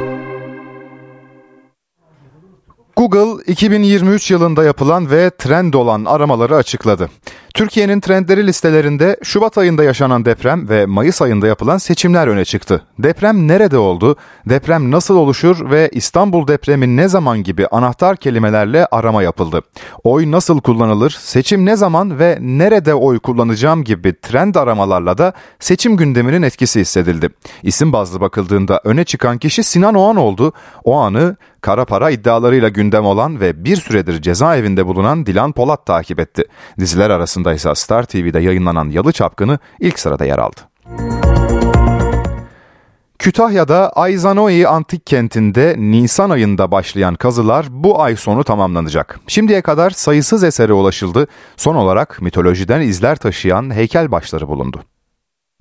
Google 2023 yılında yapılan ve trend olan aramaları açıkladı. Türkiye'nin trendleri listelerinde Şubat ayında yaşanan deprem ve Mayıs ayında yapılan seçimler öne çıktı. Deprem nerede oldu? Deprem nasıl oluşur ve İstanbul depremi ne zaman gibi anahtar kelimelerle arama yapıldı. Oy nasıl kullanılır? Seçim ne zaman ve nerede oy kullanacağım gibi trend aramalarla da seçim gündeminin etkisi hissedildi. İsim bazlı bakıldığında öne çıkan kişi Sinan Oğan oldu. O anı kara para iddialarıyla gündem olan ve bir süredir cezaevinde bulunan Dilan Polat takip etti. Diziler arasında ise Star TV'de yayınlanan Yalı Çapkını ilk sırada yer aldı. Kütahya'da Ayzanoi Antik Kenti'nde Nisan ayında başlayan kazılar bu ay sonu tamamlanacak. Şimdiye kadar sayısız esere ulaşıldı. Son olarak mitolojiden izler taşıyan heykel başları bulundu.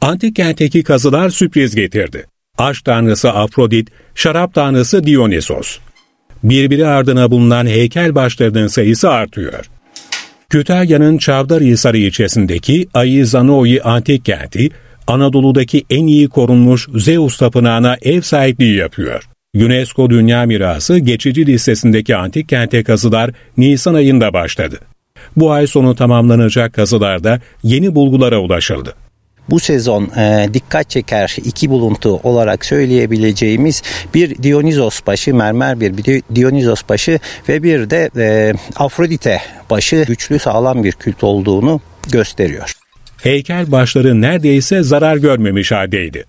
Antik kentteki kazılar sürpriz getirdi. Aşk tanrısı Afrodit, şarap tanrısı Dionysos birbiri ardına bulunan heykel başlarının sayısı artıyor. Kütahya'nın Çavdarhisar ilçesindeki Ayizanoi antik kenti, Anadolu'daki en iyi korunmuş Zeus tapınağına ev sahipliği yapıyor. UNESCO Dünya Mirası geçici listesindeki antik kente kazılar Nisan ayında başladı. Bu ay sonu tamamlanacak kazılarda yeni bulgulara ulaşıldı bu sezon e, dikkat çeker iki buluntu olarak söyleyebileceğimiz bir Dionizos başı, mermer bir Dionizos başı ve bir de e, Afrodite başı güçlü sağlam bir kült olduğunu gösteriyor. Heykel başları neredeyse zarar görmemiş haldeydi.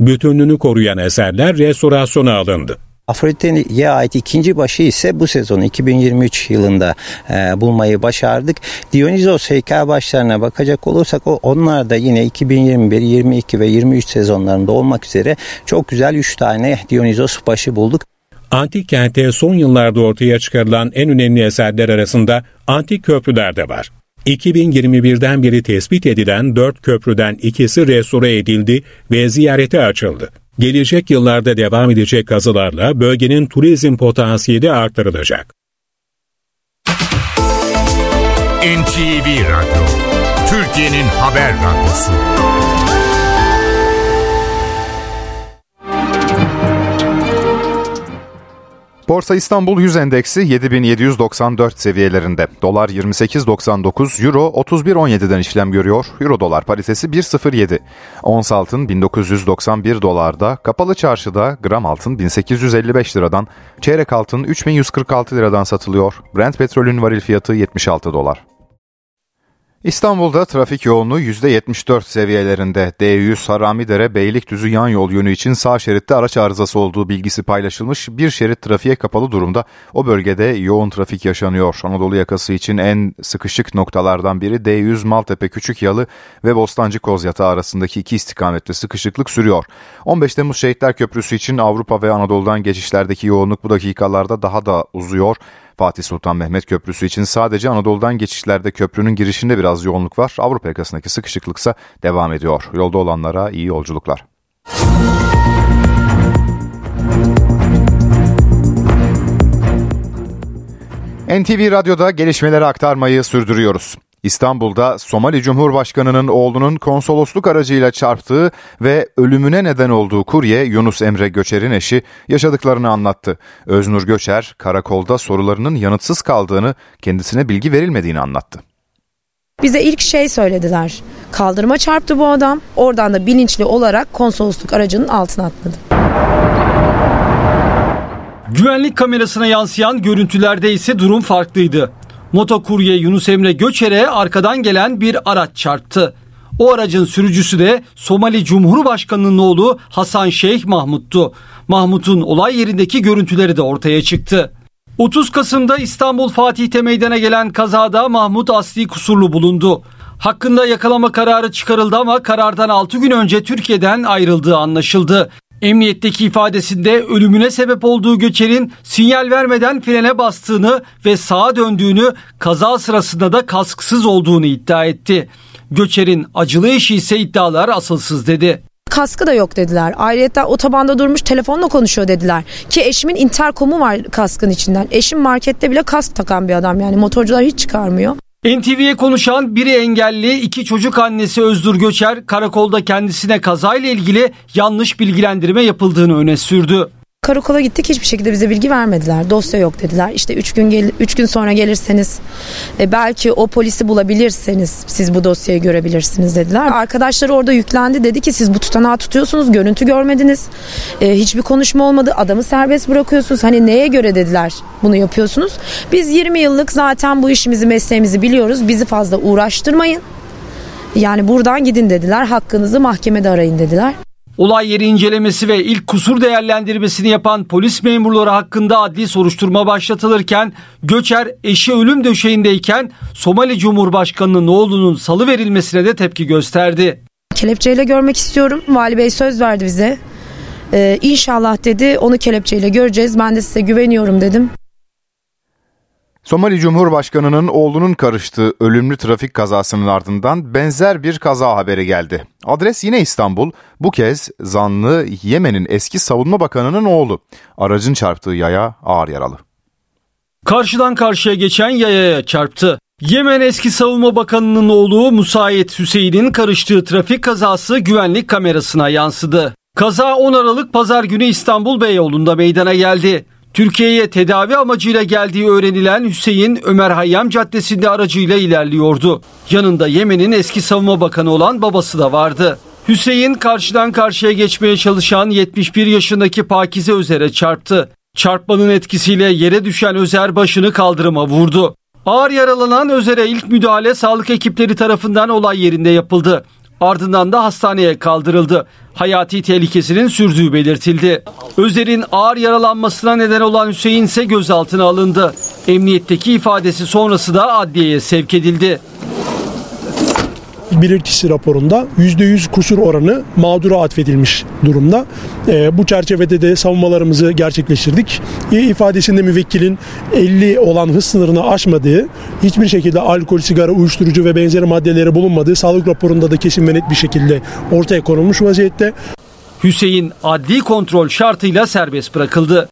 Bütünlüğünü koruyan eserler restorasyona alındı. Afrodite'ye ait ikinci başı ise bu sezon 2023 yılında e, bulmayı başardık. Dionysos heykel başlarına bakacak olursak o onlar da yine 2021, 22 ve 23 sezonlarında olmak üzere çok güzel 3 tane Dionysos başı bulduk. Antik kente son yıllarda ortaya çıkarılan en önemli eserler arasında antik köprüler de var. 2021'den beri tespit edilen 4 köprüden ikisi restore edildi ve ziyarete açıldı. Gelecek yıllarda devam edecek kazılarla bölgenin turizm potansiyeli artırılacak. NTV Radyo, Türkiye'nin haber radyosu. Borsa İstanbul 100 endeksi 7794 seviyelerinde. Dolar 28.99, Euro 31.17'den işlem görüyor. Euro dolar paritesi 1.07. Ons altın 1991 dolarda, kapalı çarşıda gram altın 1855 liradan, çeyrek altın 3146 liradan satılıyor. Brent petrolün varil fiyatı 76 dolar. İstanbul'da trafik yoğunluğu %74 seviyelerinde. D100 Haramidere Beylikdüzü yan yol yönü için sağ şeritte araç arızası olduğu bilgisi paylaşılmış. Bir şerit trafiğe kapalı durumda. O bölgede yoğun trafik yaşanıyor. Anadolu yakası için en sıkışık noktalardan biri D100 Maltepe Küçük Yalı ve Bostancı Kozyatağı arasındaki iki istikamette sıkışıklık sürüyor. 15 Temmuz Şehitler Köprüsü için Avrupa ve Anadolu'dan geçişlerdeki yoğunluk bu dakikalarda daha da uzuyor. Fatih Sultan Mehmet Köprüsü için sadece Anadolu'dan geçişlerde köprünün girişinde biraz yoğunluk var. Avrupa yakasındaki sıkışıklıksa devam ediyor. Yolda olanlara iyi yolculuklar. NTV Radyo'da gelişmeleri aktarmayı sürdürüyoruz. İstanbul'da Somali Cumhurbaşkanı'nın oğlunun konsolosluk aracıyla çarptığı ve ölümüne neden olduğu kurye Yunus Emre Göçer'in eşi yaşadıklarını anlattı. Öznur Göçer karakolda sorularının yanıtsız kaldığını, kendisine bilgi verilmediğini anlattı. Bize ilk şey söylediler. Kaldırıma çarptı bu adam. Oradan da bilinçli olarak konsolosluk aracının altına atladı. Güvenlik kamerasına yansıyan görüntülerde ise durum farklıydı. Motokurye Yunus Emre Göçer'e arkadan gelen bir araç çarptı. O aracın sürücüsü de Somali Cumhurbaşkanı'nın oğlu Hasan Şeyh Mahmut'tu. Mahmut'un olay yerindeki görüntüleri de ortaya çıktı. 30 Kasım'da İstanbul Fatih'te meydana gelen kazada Mahmut asli kusurlu bulundu. Hakkında yakalama kararı çıkarıldı ama karardan 6 gün önce Türkiye'den ayrıldığı anlaşıldı. Emniyetteki ifadesinde ölümüne sebep olduğu Göçer'in sinyal vermeden frene bastığını ve sağa döndüğünü kaza sırasında da kasksız olduğunu iddia etti. Göçer'in acılı eşi ise iddialar asılsız dedi kaskı da yok dediler. Ayrıca otobanda durmuş telefonla konuşuyor dediler. Ki eşimin interkomu var kaskın içinden. Eşim markette bile kask takan bir adam yani motorcular hiç çıkarmıyor. NTV'ye konuşan biri engelli iki çocuk annesi Özdur Göçer karakolda kendisine kazayla ilgili yanlış bilgilendirme yapıldığını öne sürdü. Karakola gittik hiçbir şekilde bize bilgi vermediler. Dosya yok dediler. İşte 3 gün gel üç gün sonra gelirseniz e, belki o polisi bulabilirseniz siz bu dosyayı görebilirsiniz dediler. Arkadaşları orada yüklendi dedi ki siz bu tutanağı tutuyorsunuz görüntü görmediniz. E, hiçbir konuşma olmadı. Adamı serbest bırakıyorsunuz. Hani neye göre dediler bunu yapıyorsunuz. Biz 20 yıllık zaten bu işimizi mesleğimizi biliyoruz. Bizi fazla uğraştırmayın. Yani buradan gidin dediler. Hakkınızı mahkemede arayın dediler. Olay yeri incelemesi ve ilk kusur değerlendirmesini yapan polis memurları hakkında adli soruşturma başlatılırken Göçer eşi ölüm döşeğindeyken Somali Cumhurbaşkanı'nın oğlunun salı verilmesine de tepki gösterdi. Kelepçeyle görmek istiyorum. Vali Bey söz verdi bize. Ee, inşallah dedi onu kelepçeyle göreceğiz. Ben de size güveniyorum dedim. Somali Cumhurbaşkanı'nın oğlunun karıştığı ölümlü trafik kazasının ardından benzer bir kaza haberi geldi. Adres yine İstanbul. Bu kez zanlı Yemen'in eski savunma bakanının oğlu. Aracın çarptığı yaya ağır yaralı. Karşıdan karşıya geçen yayaya çarptı. Yemen eski savunma bakanının oğlu Musayet Hüseyin'in karıştığı trafik kazası güvenlik kamerasına yansıdı. Kaza 10 Aralık pazar günü İstanbul Beyoğlu'nda meydana geldi. Türkiye'ye tedavi amacıyla geldiği öğrenilen Hüseyin Ömer Hayyam Caddesi'nde aracıyla ilerliyordu. Yanında Yemen'in eski savunma bakanı olan babası da vardı. Hüseyin karşıdan karşıya geçmeye çalışan 71 yaşındaki Pakize Özer'e çarptı. Çarpmanın etkisiyle yere düşen Özer başını kaldırıma vurdu. Ağır yaralanan Özer'e ilk müdahale sağlık ekipleri tarafından olay yerinde yapıldı. Ardından da hastaneye kaldırıldı. Hayati tehlikesinin sürdüğü belirtildi. Özer'in ağır yaralanmasına neden olan Hüseyin ise gözaltına alındı. Emniyetteki ifadesi sonrası da adliyeye sevk edildi bilirkişi raporunda %100 kusur oranı mağdura atfedilmiş durumda. E, bu çerçevede de savunmalarımızı gerçekleştirdik. E, ifadesinde müvekkilin 50 olan hız sınırını aşmadığı, hiçbir şekilde alkol, sigara, uyuşturucu ve benzeri maddeleri bulunmadığı sağlık raporunda da kesin ve net bir şekilde ortaya konulmuş vaziyette. Hüseyin adli kontrol şartıyla serbest bırakıldı.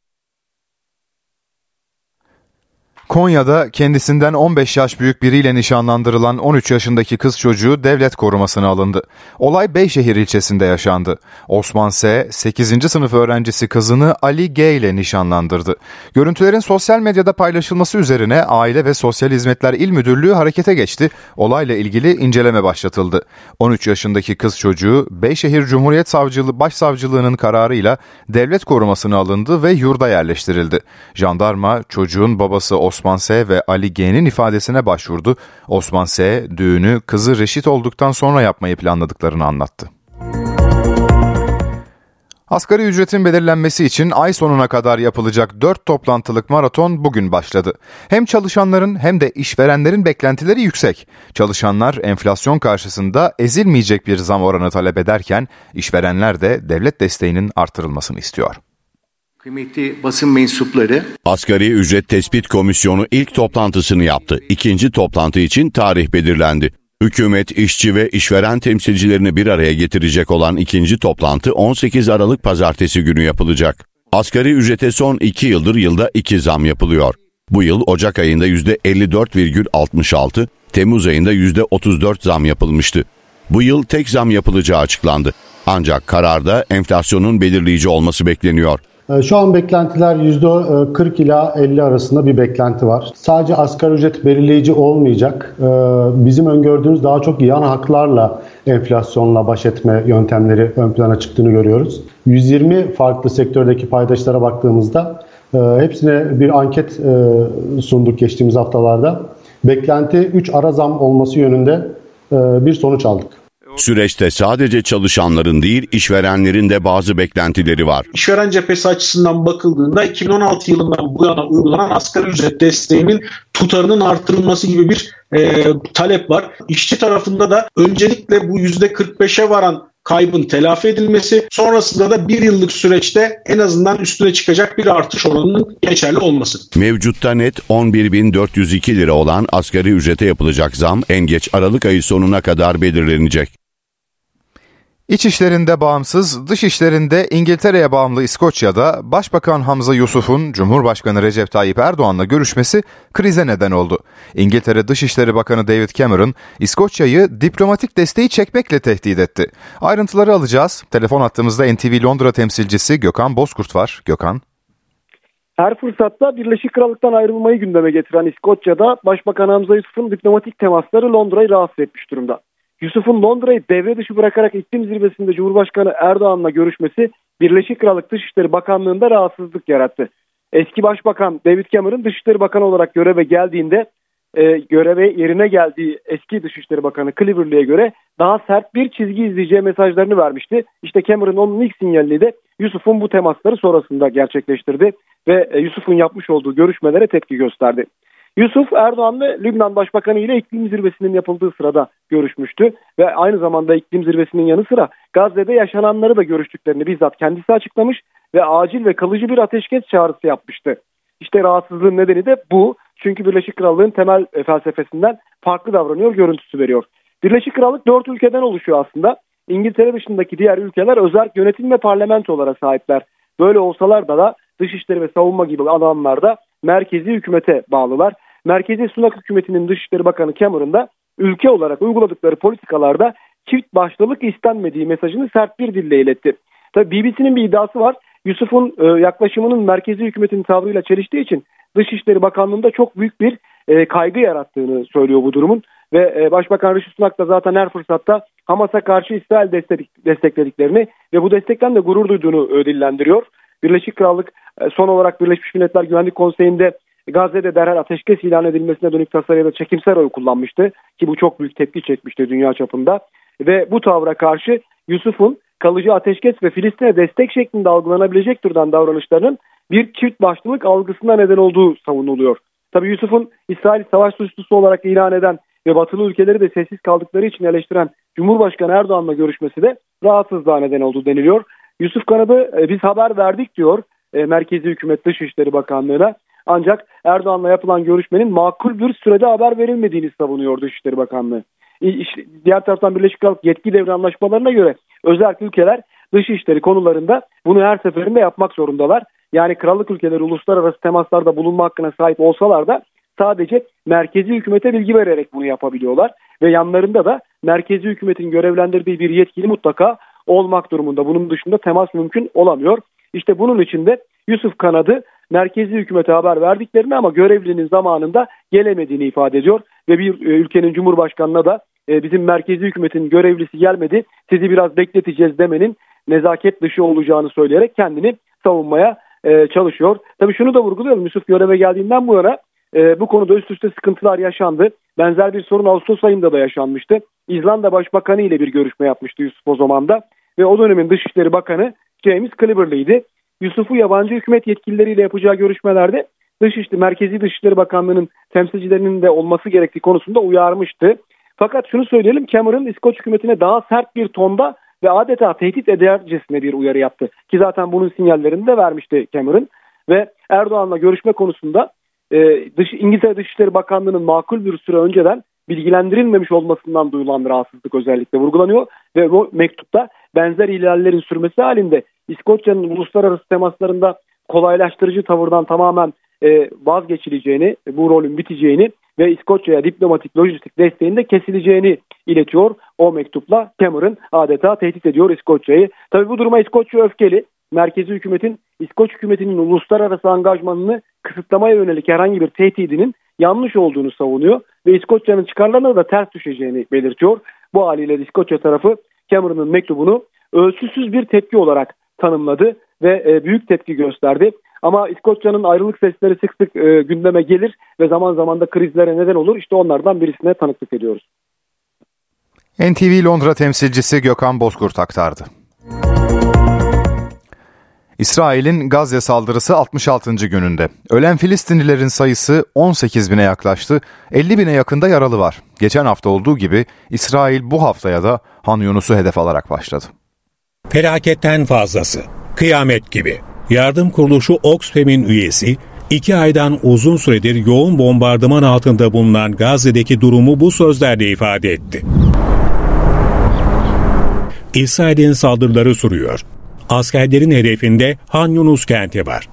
Konya'da kendisinden 15 yaş büyük biriyle nişanlandırılan 13 yaşındaki kız çocuğu devlet korumasına alındı. Olay Beyşehir ilçesinde yaşandı. Osman S. 8. sınıf öğrencisi kızını Ali G ile nişanlandırdı. Görüntülerin sosyal medyada paylaşılması üzerine Aile ve Sosyal Hizmetler İl Müdürlüğü harekete geçti. Olayla ilgili inceleme başlatıldı. 13 yaşındaki kız çocuğu Beyşehir Cumhuriyet Savcılığı Başsavcılığının kararıyla devlet korumasına alındı ve yurda yerleştirildi. Jandarma çocuğun babası Osman S. ve Ali G'nin ifadesine başvurdu. Osman S. düğünü kızı reşit olduktan sonra yapmayı planladıklarını anlattı. Asgari ücretin belirlenmesi için ay sonuna kadar yapılacak 4 toplantılık maraton bugün başladı. Hem çalışanların hem de işverenlerin beklentileri yüksek. Çalışanlar enflasyon karşısında ezilmeyecek bir zam oranı talep ederken işverenler de devlet desteğinin artırılmasını istiyor. Kıymetli basın mensupları. Asgari Ücret Tespit Komisyonu ilk toplantısını yaptı. İkinci toplantı için tarih belirlendi. Hükümet, işçi ve işveren temsilcilerini bir araya getirecek olan ikinci toplantı 18 Aralık pazartesi günü yapılacak. Asgari ücrete son 2 yıldır yılda 2 zam yapılıyor. Bu yıl Ocak ayında %54,66, Temmuz ayında %34 zam yapılmıştı. Bu yıl tek zam yapılacağı açıklandı. Ancak kararda enflasyonun belirleyici olması bekleniyor. Ee, şu an beklentiler %40 e, ila 50 arasında bir beklenti var. Sadece asgari ücret belirleyici olmayacak. Ee, bizim öngördüğümüz daha çok yan haklarla enflasyonla baş etme yöntemleri ön plana çıktığını görüyoruz. 120 farklı sektördeki paydaşlara baktığımızda e, hepsine bir anket e, sunduk geçtiğimiz haftalarda. Beklenti 3 ara zam olması yönünde bir sonuç aldık. Süreçte sadece çalışanların değil işverenlerin de bazı beklentileri var. İşveren cephesi açısından bakıldığında 2016 yılından bu yana uygulanan asgari ücret desteğinin tutarının artırılması gibi bir e, talep var. İşçi tarafında da öncelikle bu %45'e varan kaybın telafi edilmesi, sonrasında da bir yıllık süreçte en azından üstüne çıkacak bir artış oranının geçerli olması. Mevcutta net 11.402 lira olan asgari ücrete yapılacak zam en geç Aralık ayı sonuna kadar belirlenecek. İç işlerinde bağımsız, dış işlerinde İngiltere'ye bağımlı İskoçya'da Başbakan Hamza Yusuf'un Cumhurbaşkanı Recep Tayyip Erdoğan'la görüşmesi krize neden oldu. İngiltere Dışişleri Bakanı David Cameron, İskoçya'yı diplomatik desteği çekmekle tehdit etti. Ayrıntıları alacağız. Telefon attığımızda NTV Londra temsilcisi Gökhan Bozkurt var. Gökhan. Her fırsatta Birleşik Krallık'tan ayrılmayı gündeme getiren İskoçya'da Başbakan Hamza Yusuf'un diplomatik temasları Londra'yı rahatsız etmiş durumda. Yusuf'un Londra'yı devre dışı bırakarak iklim zirvesinde Cumhurbaşkanı Erdoğan'la görüşmesi Birleşik Krallık Dışişleri Bakanlığı'nda rahatsızlık yarattı. Eski Başbakan David Cameron Dışişleri Bakanı olarak göreve geldiğinde e, göreve yerine geldiği eski Dışişleri Bakanı Cleverly'e göre daha sert bir çizgi izleyeceği mesajlarını vermişti. İşte Cameron onun ilk sinyalini de Yusuf'un bu temasları sonrasında gerçekleştirdi ve e, Yusuf'un yapmış olduğu görüşmelere tepki gösterdi. Yusuf Erdoğan'la Lübnan Başbakanı ile iklim zirvesinin yapıldığı sırada görüşmüştü ve aynı zamanda iklim zirvesinin yanı sıra Gazze'de yaşananları da görüştüklerini bizzat kendisi açıklamış ve acil ve kalıcı bir ateşkes çağrısı yapmıştı. İşte rahatsızlığın nedeni de bu. Çünkü Birleşik Krallığın temel e, felsefesinden farklı davranıyor, görüntüsü veriyor. Birleşik Krallık dört ülkeden oluşuyor aslında. İngiltere dışındaki diğer ülkeler özel yönetim ve parlamentolara sahipler. Böyle olsalar da da dışişleri ve savunma gibi alanlarda merkezi hükümete bağlılar. Merkezi Sunak hükümetinin Dışişleri Bakanı Cameron da ülke olarak uyguladıkları politikalarda çift başlılık istenmediği mesajını sert bir dille iletti. Tabii BBC'nin bir iddiası var. Yusuf'un e, yaklaşımının merkezi hükümetin tavrıyla çeliştiği için Dışişleri Bakanlığı'nda çok büyük bir e, kaygı yarattığını söylüyor bu durumun. Ve e, Başbakan Rishi Sunak da zaten her fırsatta Hamas'a karşı İsrail destek, desteklediklerini ve bu destekten de gurur duyduğunu e, dillendiriyor. Birleşik Krallık e, son olarak Birleşmiş Milletler Güvenlik Konseyi'nde Gazze'de derhal ateşkes ilan edilmesine dönük tasarıya da çekimsel oy kullanmıştı ki bu çok büyük tepki çekmişti dünya çapında ve bu tavra karşı Yusuf'un kalıcı ateşkes ve Filistin'e destek şeklinde algılanabilecek türden davranışlarının bir çift başlılık algısına neden olduğu savunuluyor. Tabi Yusuf'un İsrail savaş suçlusu olarak ilan eden ve batılı ülkeleri de sessiz kaldıkları için eleştiren Cumhurbaşkanı Erdoğan'la görüşmesi de rahatsızlığa neden oldu deniliyor. Yusuf Kanadı e, biz haber verdik diyor e, Merkezi Hükümet Dışişleri Bakanlığı'na. Ancak Erdoğan'la yapılan görüşmenin makul bir sürede haber verilmediğini savunuyor Dışişleri Bakanlığı. Diğer taraftan Birleşik Krallık yetki devre anlaşmalarına göre özel ülkeler dışişleri konularında bunu her seferinde yapmak zorundalar. Yani krallık ülkeleri uluslararası temaslarda bulunma hakkına sahip olsalar da sadece merkezi hükümete bilgi vererek bunu yapabiliyorlar. Ve yanlarında da merkezi hükümetin görevlendirdiği bir yetkili mutlaka olmak durumunda. Bunun dışında temas mümkün olamıyor. İşte bunun için de Yusuf Kanadı merkezi hükümete haber verdiklerini ama görevlinin zamanında gelemediğini ifade ediyor. Ve bir e, ülkenin cumhurbaşkanına da e, bizim merkezi hükümetin görevlisi gelmedi sizi biraz bekleteceğiz demenin nezaket dışı olacağını söyleyerek kendini savunmaya e, çalışıyor. Tabii şunu da vurguluyorum Yusuf göreve geldiğinden bu yana bu konuda üst üste sıkıntılar yaşandı. Benzer bir sorun Ağustos ayında da yaşanmıştı. İzlanda Başbakanı ile bir görüşme yapmıştı Yusuf o zaman da ve o dönemin Dışişleri Bakanı James Cleverly'ydi. Yusuf'u yabancı hükümet yetkilileriyle yapacağı görüşmelerde Dışişleri, Merkezi Dışişleri Bakanlığı'nın temsilcilerinin de olması gerektiği konusunda uyarmıştı. Fakat şunu söyleyelim Cameron İskoç hükümetine daha sert bir tonda ve adeta tehdit edercesine bir uyarı yaptı. Ki zaten bunun sinyallerini de vermişti Cameron. Ve Erdoğan'la görüşme konusunda e, dış, İngiltere Dışişleri Bakanlığı'nın makul bir süre önceden bilgilendirilmemiş olmasından duyulan rahatsızlık özellikle vurgulanıyor. Ve bu mektupta benzer ihlallerin sürmesi halinde İskoçya'nın uluslararası temaslarında kolaylaştırıcı tavırdan tamamen e, vazgeçileceğini, bu rolün biteceğini ve İskoçya'ya diplomatik lojistik desteğin de kesileceğini iletiyor. O mektupla Cameron adeta tehdit ediyor İskoçya'yı. Tabii bu duruma İskoçya öfkeli. Merkezi hükümetin İskoç hükümetinin uluslararası angajmanını kısıtlamaya yönelik herhangi bir tehdidinin yanlış olduğunu savunuyor ve İskoçya'nın çıkarlarına da ters düşeceğini belirtiyor. Bu haliyle İskoçya tarafı Cameron'ın mektubunu ölçüsüz bir tepki olarak tanımladı ve e, büyük tepki gösterdi. Ama İskoçya'nın ayrılık sesleri sık sık e, gündeme gelir ve zaman zaman da krizlere neden olur. İşte onlardan birisine tanıklık ediyoruz. NTV Londra temsilcisi Gökhan Bozkurt aktardı. İsrail'in Gazze saldırısı 66. gününde. Ölen Filistinlilerin sayısı 18 bine yaklaştı, 50 bine yakında yaralı var. Geçen hafta olduğu gibi İsrail bu haftaya da Han Yunus'u hedef alarak başladı. Felaketten fazlası, kıyamet gibi. Yardım kuruluşu Oxfam'in üyesi, iki aydan uzun süredir yoğun bombardıman altında bulunan Gazze'deki durumu bu sözlerle ifade etti. İsrail'in saldırıları sürüyor. Askerlerin hedefinde Han Yunus kenti var.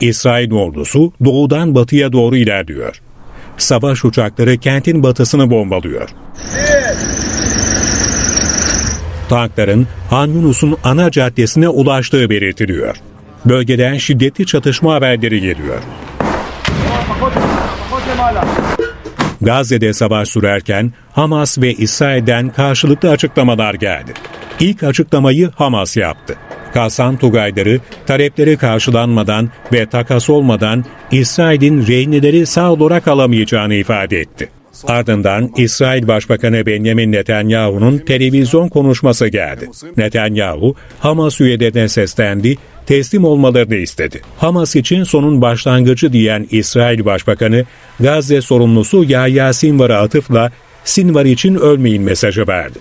İsrail ordusu doğudan batıya doğru ilerliyor. Savaş uçakları kentin batısını bombalıyor. Tankların Han Yunus'un ana caddesine ulaştığı belirtiliyor. Bölgeden şiddetli çatışma haberleri geliyor. Gazze'de savaş sürerken Hamas ve İsrail'den karşılıklı açıklamalar geldi. İlk açıklamayı Hamas yaptı. Kassam Tugayları talepleri karşılanmadan ve takas olmadan İsrail'in rehineleri sağ olarak alamayacağını ifade etti. Ardından İsrail Başbakanı Benjamin Netanyahu'nun televizyon konuşması geldi. Netanyahu, Hamas üyelerine seslendi, teslim olmalarını istedi. Hamas için sonun başlangıcı diyen İsrail Başbakanı, Gazze sorumlusu Yahya Sinvar'a atıfla Sinvar için ölmeyin mesajı verdi.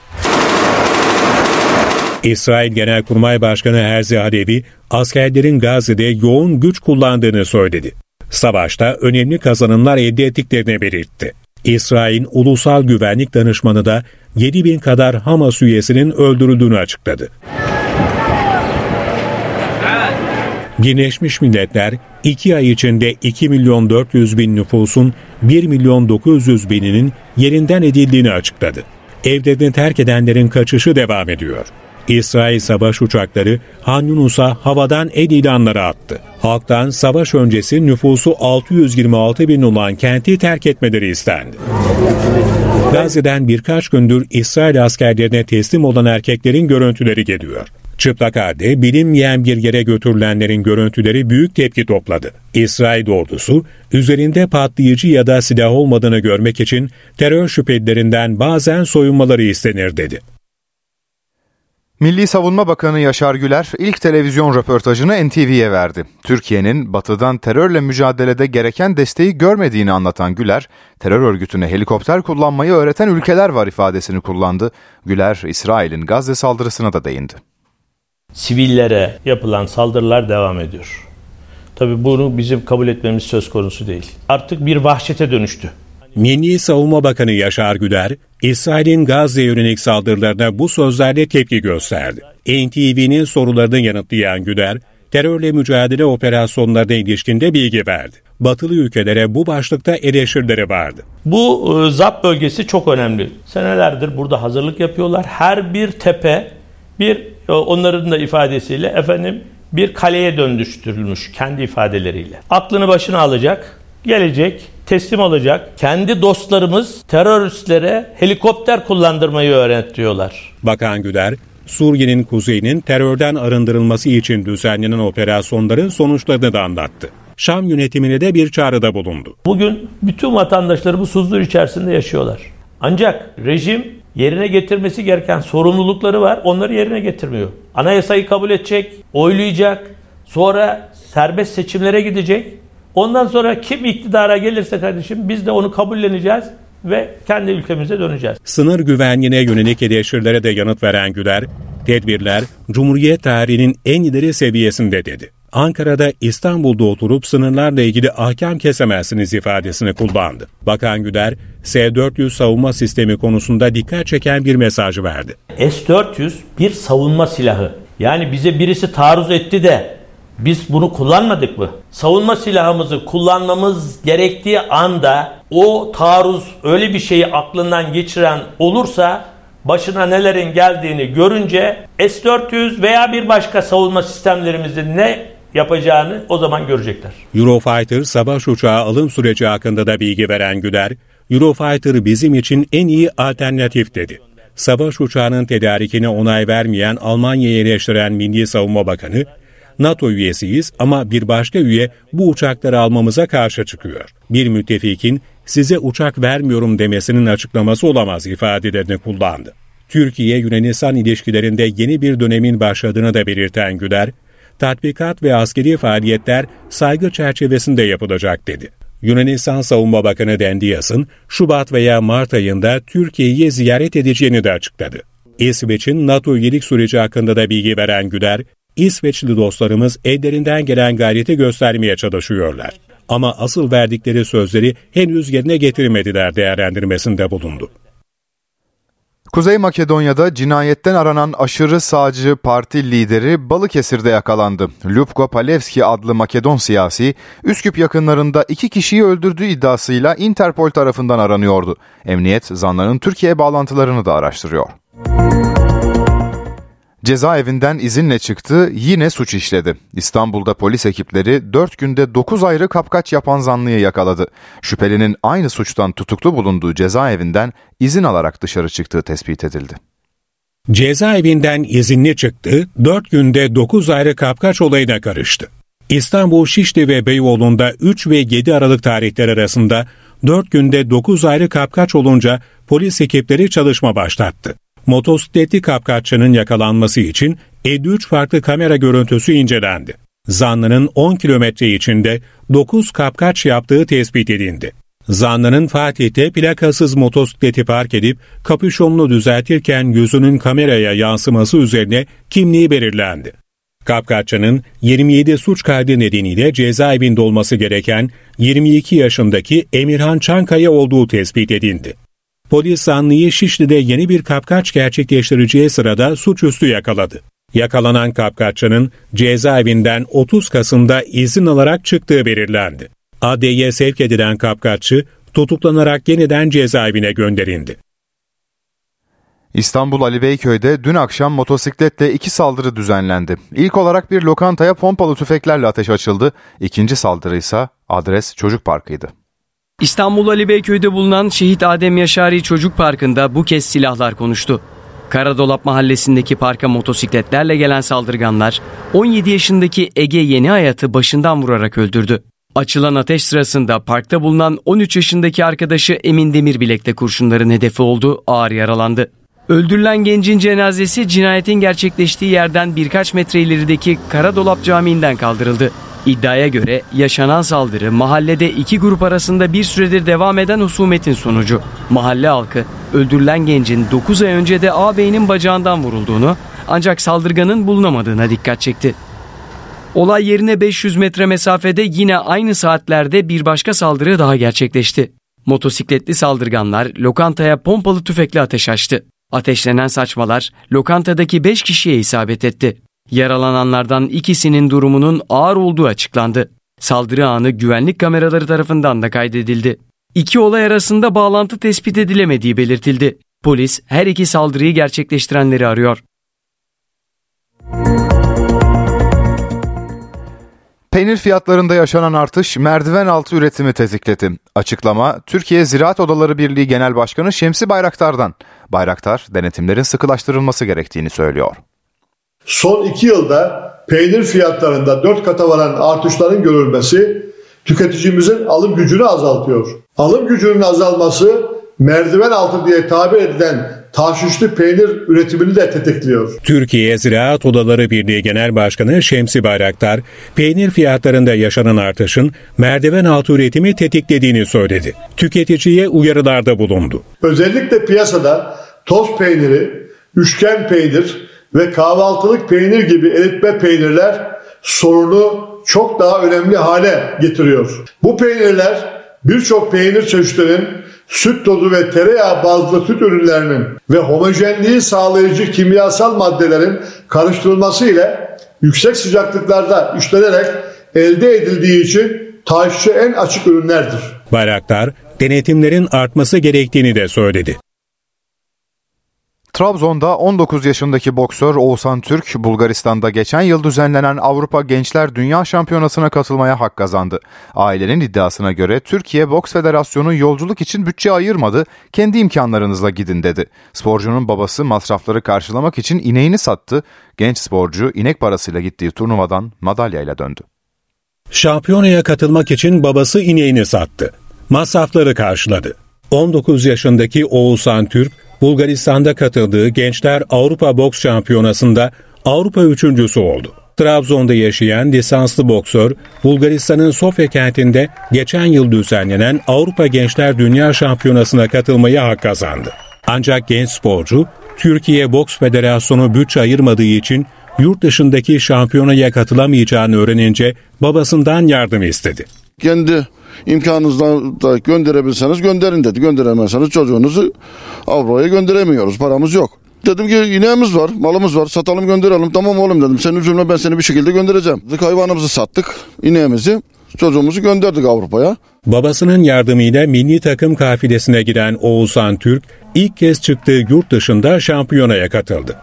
İsrail Genelkurmay Başkanı Herzi Halevi, askerlerin Gazze'de yoğun güç kullandığını söyledi. Savaşta önemli kazanımlar elde ettiklerini belirtti. İsrail Ulusal Güvenlik Danışmanı da 7 bin kadar Hamas üyesinin öldürüldüğünü açıkladı. Birleşmiş Milletler 2 ay içinde 2 milyon 400 bin nüfusun 1 milyon 900 bininin yerinden edildiğini açıkladı. Evlerini terk edenlerin kaçışı devam ediyor. İsrail savaş uçakları Han Yunus'a havadan el ilanları attı. Halktan savaş öncesi nüfusu 626 bin olan kenti terk etmeleri istendi. Gazze'den birkaç gündür İsrail askerlerine teslim olan erkeklerin görüntüleri geliyor. Çıplak halde bilinmeyen bir yere götürülenlerin görüntüleri büyük tepki topladı. İsrail ordusu üzerinde patlayıcı ya da silah olmadığını görmek için terör şüphelilerinden bazen soyunmaları istenir dedi. Milli Savunma Bakanı Yaşar Güler ilk televizyon röportajını NTV'ye verdi. Türkiye'nin batıdan terörle mücadelede gereken desteği görmediğini anlatan Güler, terör örgütüne helikopter kullanmayı öğreten ülkeler var ifadesini kullandı. Güler, İsrail'in Gazze saldırısına da değindi. Sivillere yapılan saldırılar devam ediyor. Tabii bunu bizim kabul etmemiz söz konusu değil. Artık bir vahşete dönüştü. Milli Savunma Bakanı Yaşar Güler, İsrail'in Gazze yönelik saldırılarına bu sözlerle tepki gösterdi. NTV'nin sorularını yanıtlayan Güler, terörle mücadele operasyonlarına ilişkinde bilgi verdi. Batılı ülkelere bu başlıkta eleştirileri vardı. Bu e, ZAP bölgesi çok önemli. Senelerdir burada hazırlık yapıyorlar. Her bir tepe bir e, onların da ifadesiyle efendim bir kaleye döndürülmüş kendi ifadeleriyle. Aklını başına alacak, gelecek, teslim olacak. Kendi dostlarımız teröristlere helikopter kullandırmayı öğretiyorlar. Bakan Güler, Suriye'nin kuzeyinin terörden arındırılması için düzenlenen operasyonların sonuçlarını da anlattı. Şam yönetimine de bir çağrıda bulundu. Bugün bütün vatandaşları bu huzur içerisinde yaşıyorlar. Ancak rejim yerine getirmesi gereken sorumlulukları var. Onları yerine getirmiyor. Anayasayı kabul edecek, oylayacak, sonra serbest seçimlere gidecek. Ondan sonra kim iktidara gelirse kardeşim biz de onu kabulleneceğiz ve kendi ülkemize döneceğiz. Sınır güvenliğine yönelik eleştirilere de yanıt veren Güler, tedbirler Cumhuriyet tarihinin en ileri seviyesinde dedi. Ankara'da İstanbul'da oturup sınırlarla ilgili ahkam kesemezsiniz ifadesini kullandı. Bakan Güler, S-400 savunma sistemi konusunda dikkat çeken bir mesaj verdi. S-400 bir savunma silahı. Yani bize birisi taarruz etti de biz bunu kullanmadık mı? Savunma silahımızı kullanmamız gerektiği anda o taarruz öyle bir şeyi aklından geçiren olursa başına nelerin geldiğini görünce S-400 veya bir başka savunma sistemlerimizin ne yapacağını o zaman görecekler. Eurofighter savaş uçağı alım süreci hakkında da bilgi veren Güler, Eurofighter bizim için en iyi alternatif dedi. Savaş uçağının tedarikine onay vermeyen Almanya'yı eleştiren Milli Savunma Bakanı, NATO üyesiyiz ama bir başka üye bu uçakları almamıza karşı çıkıyor. Bir müttefikin size uçak vermiyorum demesinin açıklaması olamaz ifadelerini kullandı. Türkiye-Yunanistan ilişkilerinde yeni bir dönemin başladığını da belirten Güler, tatbikat ve askeri faaliyetler saygı çerçevesinde yapılacak dedi. Yunanistan Savunma Bakanı Dendias'ın Şubat veya Mart ayında Türkiye'yi ziyaret edeceğini de açıkladı. İsveç'in NATO üyelik süreci hakkında da bilgi veren Güler, İsveçli dostlarımız ellerinden gelen gayreti göstermeye çalışıyorlar. Ama asıl verdikleri sözleri henüz yerine getirmediler değerlendirmesinde bulundu. Kuzey Makedonya'da cinayetten aranan aşırı sağcı parti lideri Balıkesir'de yakalandı. Lupko Palevski adlı Makedon siyasi, Üsküp yakınlarında iki kişiyi öldürdüğü iddiasıyla Interpol tarafından aranıyordu. Emniyet zanların Türkiye bağlantılarını da araştırıyor. Cezaevinden izinle çıktı, yine suç işledi. İstanbul'da polis ekipleri 4 günde 9 ayrı kapkaç yapan zanlıyı yakaladı. Şüphelinin aynı suçtan tutuklu bulunduğu cezaevinden izin alarak dışarı çıktığı tespit edildi. Cezaevinden izinli çıktı, 4 günde 9 ayrı kapkaç olayına karıştı. İstanbul Şişli ve Beyoğlu'nda 3 ve 7 Aralık tarihler arasında 4 günde 9 ayrı kapkaç olunca polis ekipleri çalışma başlattı. Motosikletli kapkaççının yakalanması için 53 farklı kamera görüntüsü incelendi. Zanlının 10 kilometre içinde 9 kapkaç yaptığı tespit edildi. Zanlının Fatih'te plakasız motosikleti park edip kapüşonunu düzeltirken yüzünün kameraya yansıması üzerine kimliği belirlendi. Kapkaççının 27 suç kaydı nedeniyle cezaevinde olması gereken 22 yaşındaki Emirhan Çankaya olduğu tespit edildi. Polis zanlıyı Şişli'de yeni bir kapkaç gerçekleştireceği sırada suçüstü yakaladı. Yakalanan kapkaççının cezaevinden 30 Kasım'da izin alarak çıktığı belirlendi. Adliye sevk edilen kapkaççı tutuklanarak yeniden cezaevine gönderildi. İstanbul Ali Beyköy'de dün akşam motosikletle iki saldırı düzenlendi. İlk olarak bir lokantaya pompalı tüfeklerle ateş açıldı. İkinci saldırı ise adres çocuk parkıydı. İstanbul Ali Beyköy'de bulunan Şehit Adem Yaşari Çocuk Parkı'nda bu kez silahlar konuştu. Karadolap mahallesindeki parka motosikletlerle gelen saldırganlar 17 yaşındaki Ege Yeni Hayat'ı başından vurarak öldürdü. Açılan ateş sırasında parkta bulunan 13 yaşındaki arkadaşı Emin Demirbilek de kurşunların hedefi oldu, ağır yaralandı. Öldürülen gencin cenazesi cinayetin gerçekleştiği yerden birkaç metre ilerideki Karadolap Camii'nden kaldırıldı. İddiaya göre yaşanan saldırı mahallede iki grup arasında bir süredir devam eden husumetin sonucu. Mahalle halkı öldürülen gencin 9 ay önce de ağabeyinin bacağından vurulduğunu ancak saldırganın bulunamadığına dikkat çekti. Olay yerine 500 metre mesafede yine aynı saatlerde bir başka saldırı daha gerçekleşti. Motosikletli saldırganlar lokantaya pompalı tüfekle ateş açtı. Ateşlenen saçmalar lokantadaki 5 kişiye isabet etti. Yaralananlardan ikisinin durumunun ağır olduğu açıklandı. Saldırı anı güvenlik kameraları tarafından da kaydedildi. İki olay arasında bağlantı tespit edilemediği belirtildi. Polis her iki saldırıyı gerçekleştirenleri arıyor. Peynir fiyatlarında yaşanan artış merdiven altı üretimi tetikledi. Açıklama Türkiye Ziraat Odaları Birliği Genel Başkanı Şemsi Bayraktar'dan. Bayraktar denetimlerin sıkılaştırılması gerektiğini söylüyor. Son iki yılda peynir fiyatlarında dört kata varan artışların görülmesi tüketicimizin alım gücünü azaltıyor. Alım gücünün azalması merdiven altı diye tabir edilen taşüşlü peynir üretimini de tetikliyor. Türkiye Ziraat Odaları Birliği Genel Başkanı Şemsi Bayraktar, peynir fiyatlarında yaşanan artışın merdiven altı üretimi tetiklediğini söyledi. Tüketiciye uyarılarda bulundu. Özellikle piyasada toz peyniri, üçgen peynir ve kahvaltılık peynir gibi eritme peynirler sorunu çok daha önemli hale getiriyor. Bu peynirler birçok peynir çeşitlerinin süt tozu ve tereyağı bazlı süt ürünlerinin ve homojenliği sağlayıcı kimyasal maddelerin karıştırılması ile yüksek sıcaklıklarda işlenerek elde edildiği için taşçı en açık ürünlerdir. Bayraktar, denetimlerin artması gerektiğini de söyledi. Trabzon'da 19 yaşındaki boksör Oğuzhan Türk, Bulgaristan'da geçen yıl düzenlenen Avrupa Gençler Dünya Şampiyonası'na katılmaya hak kazandı. Ailenin iddiasına göre Türkiye Boks Federasyonu yolculuk için bütçe ayırmadı, kendi imkanlarınızla gidin dedi. Sporcunun babası masrafları karşılamak için ineğini sattı. Genç sporcu inek parasıyla gittiği turnuvadan madalyayla döndü. Şampiyonaya katılmak için babası ineğini sattı. Masrafları karşıladı. 19 yaşındaki Oğuzhan Türk, Bulgaristan'da katıldığı Gençler Avrupa Boks Şampiyonası'nda Avrupa üçüncüsü oldu. Trabzon'da yaşayan lisanslı boksör, Bulgaristan'ın Sofya kentinde geçen yıl düzenlenen Avrupa Gençler Dünya Şampiyonası'na katılmayı hak kazandı. Ancak genç sporcu, Türkiye Boks Federasyonu bütçe ayırmadığı için yurt dışındaki şampiyonaya katılamayacağını öğrenince babasından yardım istedi. Kendi imkanınızla da gönderebilseniz gönderin dedi. Gönderemezseniz çocuğunuzu Avrupa'ya gönderemiyoruz. Paramız yok. Dedim ki ineğimiz var, malımız var, satalım gönderelim. Tamam oğlum dedim. Senin üzerine ben seni bir şekilde göndereceğim. Dedik hayvanımızı sattık, ineğimizi, çocuğumuzu gönderdik Avrupa'ya. Babasının yardımıyla milli takım kafilesine giren Oğuzhan Türk ilk kez çıktığı yurt dışında şampiyonaya katıldı.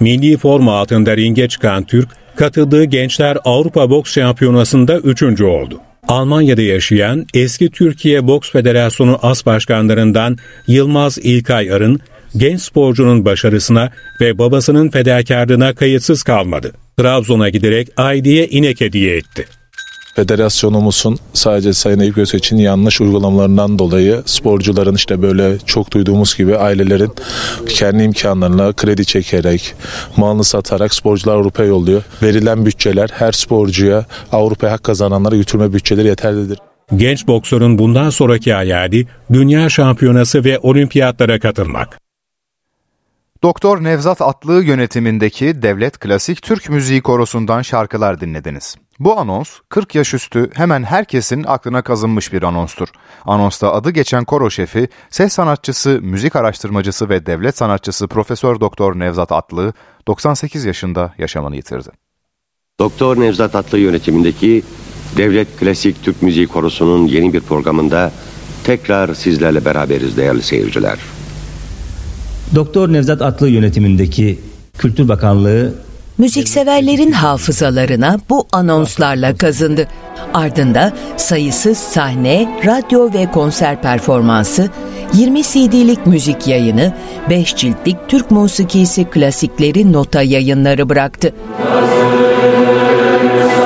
Milli forma altında ringe çıkan Türk, katıldığı Gençler Avrupa Boks Şampiyonası'nda üçüncü oldu. Almanya'da yaşayan eski Türkiye Boks Federasyonu As Başkanlarından Yılmaz İlkay Arın, genç sporcunun başarısına ve babasının fedakarlığına kayıtsız kalmadı. Trabzon'a giderek Aydi'ye inek hediye etti. Federasyonumuzun sadece Sayın Eyüp Göseç'in yanlış uygulamalarından dolayı sporcuların işte böyle çok duyduğumuz gibi ailelerin kendi imkanlarına kredi çekerek, malını satarak sporcular Avrupa'ya yolluyor. Verilen bütçeler her sporcuya Avrupa'ya hak kazananlara götürme bütçeleri yeterlidir. Genç boksörün bundan sonraki hayali dünya şampiyonası ve olimpiyatlara katılmak. Doktor Nevzat Atlı yönetimindeki Devlet Klasik Türk Müziği Korosu'ndan şarkılar dinlediniz. Bu anons 40 yaş üstü hemen herkesin aklına kazınmış bir anonstur. Anonsta adı geçen koro şefi, ses sanatçısı, müzik araştırmacısı ve devlet sanatçısı Profesör Doktor Nevzat Atlı 98 yaşında yaşamını yitirdi. Doktor Nevzat Atlı yönetimindeki Devlet Klasik Türk Müziği Korosu'nun yeni bir programında tekrar sizlerle beraberiz değerli seyirciler. Doktor Nevzat Atlı yönetimindeki Kültür Bakanlığı müzikseverlerin hafızalarına bu anonslarla kazındı. Ardında sayısız sahne, radyo ve konser performansı, 20 CD'lik müzik yayını, 5 ciltlik Türk musikisi klasikleri nota yayınları bıraktı. Türk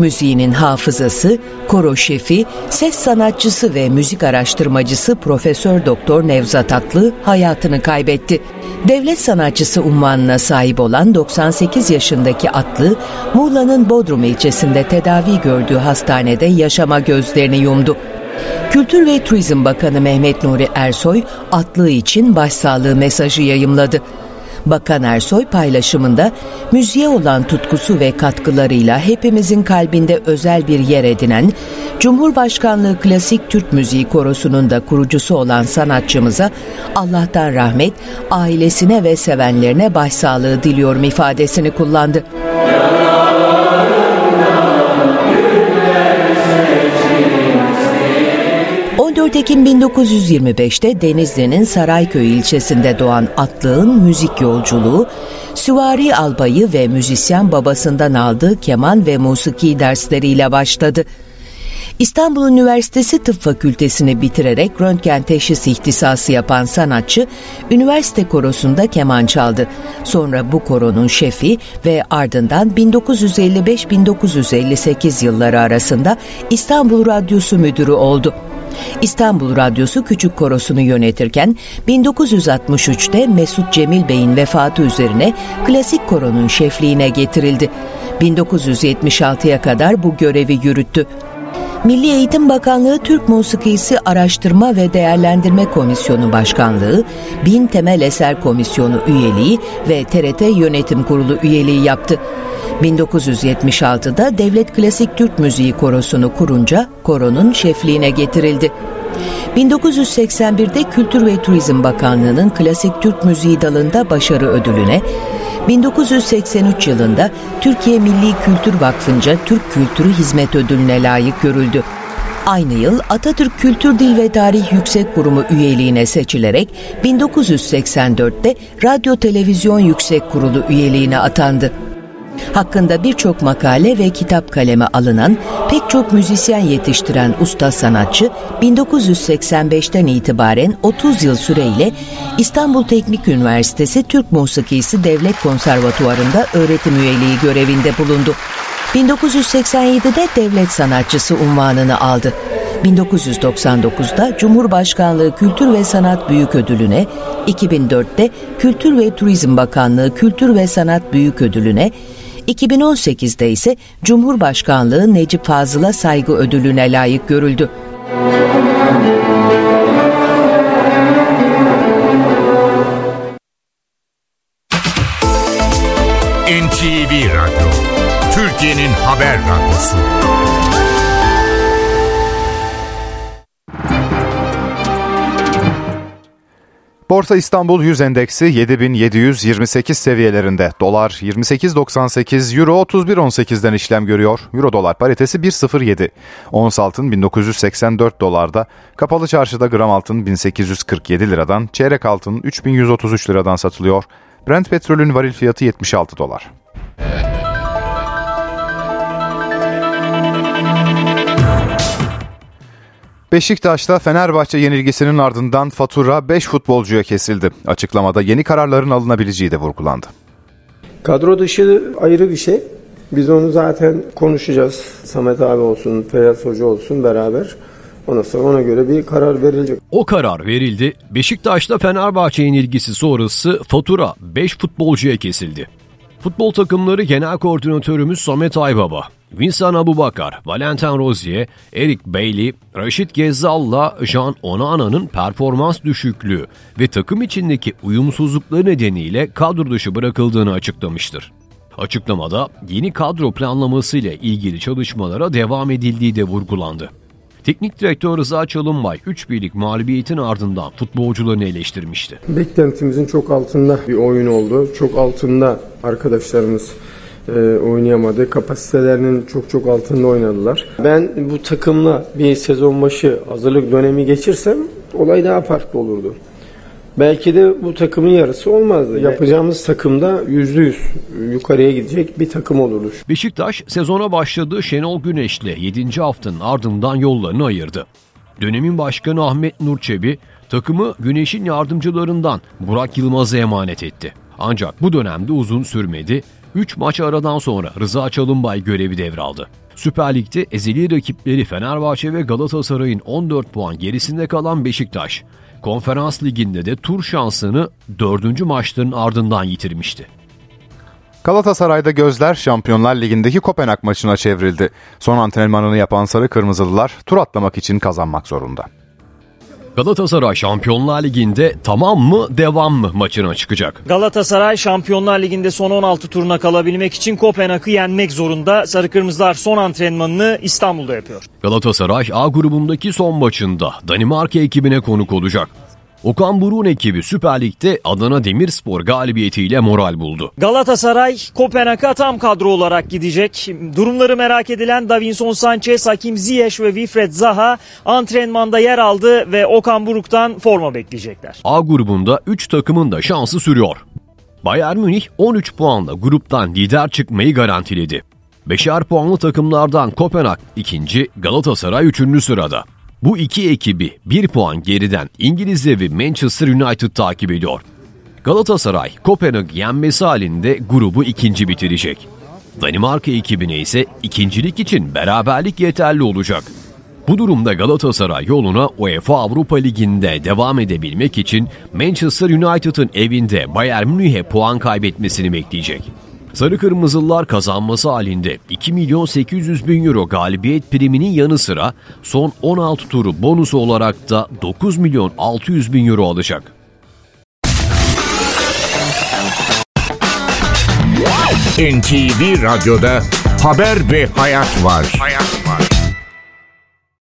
müziğinin hafızası, koro şefi, ses sanatçısı ve müzik araştırmacısı Profesör Doktor Nevzat Atlı hayatını kaybetti. Devlet sanatçısı unvanına sahip olan 98 yaşındaki Atlı, Muğla'nın Bodrum ilçesinde tedavi gördüğü hastanede yaşama gözlerini yumdu. Kültür ve Turizm Bakanı Mehmet Nuri Ersoy, Atlı için başsağlığı mesajı yayımladı. Bakan Ersoy paylaşımında müziğe olan tutkusu ve katkılarıyla hepimizin kalbinde özel bir yer edinen Cumhurbaşkanlığı Klasik Türk Müziği Korosu'nun da kurucusu olan sanatçımıza Allah'tan rahmet, ailesine ve sevenlerine başsağlığı diliyorum ifadesini kullandı. 14 Ekim 1925'te Denizli'nin Sarayköy ilçesinde doğan Atlı'nın müzik yolculuğu, süvari albayı ve müzisyen babasından aldığı keman ve musiki dersleriyle başladı. İstanbul Üniversitesi Tıp Fakültesini bitirerek röntgen teşhis ihtisası yapan sanatçı, üniversite korosunda keman çaldı. Sonra bu koronun şefi ve ardından 1955-1958 yılları arasında İstanbul Radyosu müdürü oldu. İstanbul Radyosu Küçük Korosu'nu yönetirken 1963'te Mesut Cemil Bey'in vefatı üzerine Klasik Koro'nun şefliğine getirildi. 1976'ya kadar bu görevi yürüttü. Milli Eğitim Bakanlığı Türk Musikisi Araştırma ve Değerlendirme Komisyonu Başkanlığı, Bin Temel Eser Komisyonu üyeliği ve TRT Yönetim Kurulu üyeliği yaptı. 1976'da Devlet Klasik Türk Müziği Korosu'nu kurunca koronun şefliğine getirildi. 1981'de Kültür ve Turizm Bakanlığı'nın Klasik Türk Müziği dalında başarı ödülüne, 1983 yılında Türkiye Milli Kültür Vakfı'nca Türk Kültürü Hizmet Ödülüne layık görüldü. Aynı yıl Atatürk Kültür Dil ve Tarih Yüksek Kurumu üyeliğine seçilerek 1984'te Radyo Televizyon Yüksek Kurulu üyeliğine atandı. Hakkında birçok makale ve kitap kaleme alınan, pek çok müzisyen yetiştiren usta sanatçı 1985'ten itibaren 30 yıl süreyle İstanbul Teknik Üniversitesi Türk Musikisi Devlet Konservatuvarı'nda öğretim üyeliği görevinde bulundu. 1987'de devlet sanatçısı unvanını aldı. 1999'da Cumhurbaşkanlığı Kültür ve Sanat Büyük Ödülüne, 2004'te Kültür ve Turizm Bakanlığı Kültür ve Sanat Büyük Ödülüne, 2018'de ise Cumhurbaşkanlığı Necip Fazıl'a saygı ödülüne layık görüldü. Borsa İstanbul 100 endeksi 7728 seviyelerinde. Dolar 28.98, Euro 31.18'den işlem görüyor. Euro dolar paritesi 1.07. Ons altın 1984 dolarda. Kapalı çarşıda gram altın 1847 liradan, çeyrek altın 3133 liradan satılıyor. Brent petrolün varil fiyatı 76 dolar. Beşiktaş'ta Fenerbahçe yenilgisinin ardından fatura 5 futbolcuya kesildi. Açıklamada yeni kararların alınabileceği de vurgulandı. Kadro dışı ayrı bir şey. Biz onu zaten konuşacağız. Samet abi olsun, Feyyaz Hoca olsun beraber. Ondan sonra ona göre bir karar verilecek. O karar verildi. Beşiktaş'ta Fenerbahçe yenilgisi sonrası fatura 5 futbolcuya kesildi. Futbol takımları genel koordinatörümüz Samet Aybaba, Vincent Abubakar, Valentin Rozier, Eric Bailey, Raşit Gezzal'la Jean Onana'nın performans düşüklüğü ve takım içindeki uyumsuzlukları nedeniyle kadro dışı bırakıldığını açıklamıştır. Açıklamada yeni kadro planlaması ile ilgili çalışmalara devam edildiği de vurgulandı. Teknik direktör Rıza Çalınbay 3 birlik mağlubiyetin ardından futbolcularını eleştirmişti. Beklentimizin çok altında bir oyun oldu. Çok altında arkadaşlarımız e, oynayamadı. Kapasitelerinin çok çok altında oynadılar. Ben bu takımla bir sezon başı hazırlık dönemi geçirsem olay daha farklı olurdu. Belki de bu takımın yarısı olmazdı. Yapacağımız takımda yüzde yüz yukarıya gidecek bir takım olurdu. Beşiktaş sezona başladığı Şenol Güneş'le 7. haftanın ardından yollarını ayırdı. Dönemin başkanı Ahmet Nurçebi takımı Güneş'in yardımcılarından Burak Yılmaz'a emanet etti. Ancak bu dönemde uzun sürmedi. 3 maç aradan sonra Rıza Çalınbay görevi devraldı. Süper Lig'de ezeli rakipleri Fenerbahçe ve Galatasaray'ın 14 puan gerisinde kalan Beşiktaş, Konferans Ligi'nde de tur şansını 4. maçların ardından yitirmişti. Galatasaray'da gözler Şampiyonlar Ligi'ndeki Kopenhag maçına çevrildi. Son antrenmanını yapan Sarı Kırmızılılar tur atlamak için kazanmak zorunda. Galatasaray Şampiyonlar Ligi'nde tamam mı devam mı maçına çıkacak. Galatasaray Şampiyonlar Ligi'nde son 16 turuna kalabilmek için Kopenhag'ı yenmek zorunda. Sarı Kırmızılar son antrenmanını İstanbul'da yapıyor. Galatasaray A grubundaki son maçında Danimarka ekibine konuk olacak. Okan Buruk'un ekibi Süper Lig'de Adana Demirspor galibiyetiyle moral buldu. Galatasaray Kopenhag'a tam kadro olarak gidecek. Durumları merak edilen Davinson Sanchez, Hakim Ziyech ve Wilfred Zaha antrenmanda yer aldı ve Okan Buruk'tan forma bekleyecekler. A grubunda 3 takımın da şansı sürüyor. Bayern Münih 13 puanla gruptan lider çıkmayı garantiledi. Beşer puanlı takımlardan Kopenhag ikinci, Galatasaray üçüncü sırada. Bu iki ekibi bir puan geriden İngiliz devi Manchester United takip ediyor. Galatasaray, Kopenhag yenmesi halinde grubu ikinci bitirecek. Danimarka ekibine ise ikincilik için beraberlik yeterli olacak. Bu durumda Galatasaray yoluna UEFA Avrupa Ligi'nde devam edebilmek için Manchester United'ın evinde Bayern Münih'e puan kaybetmesini bekleyecek. Sarı Kırmızılılar kazanması halinde 2 milyon 800 bin euro galibiyet priminin yanı sıra son 16 turu bonusu olarak da 9 milyon 600 bin euro alacak. NTV Radyo'da Haber ve Hayat var. Hayat var.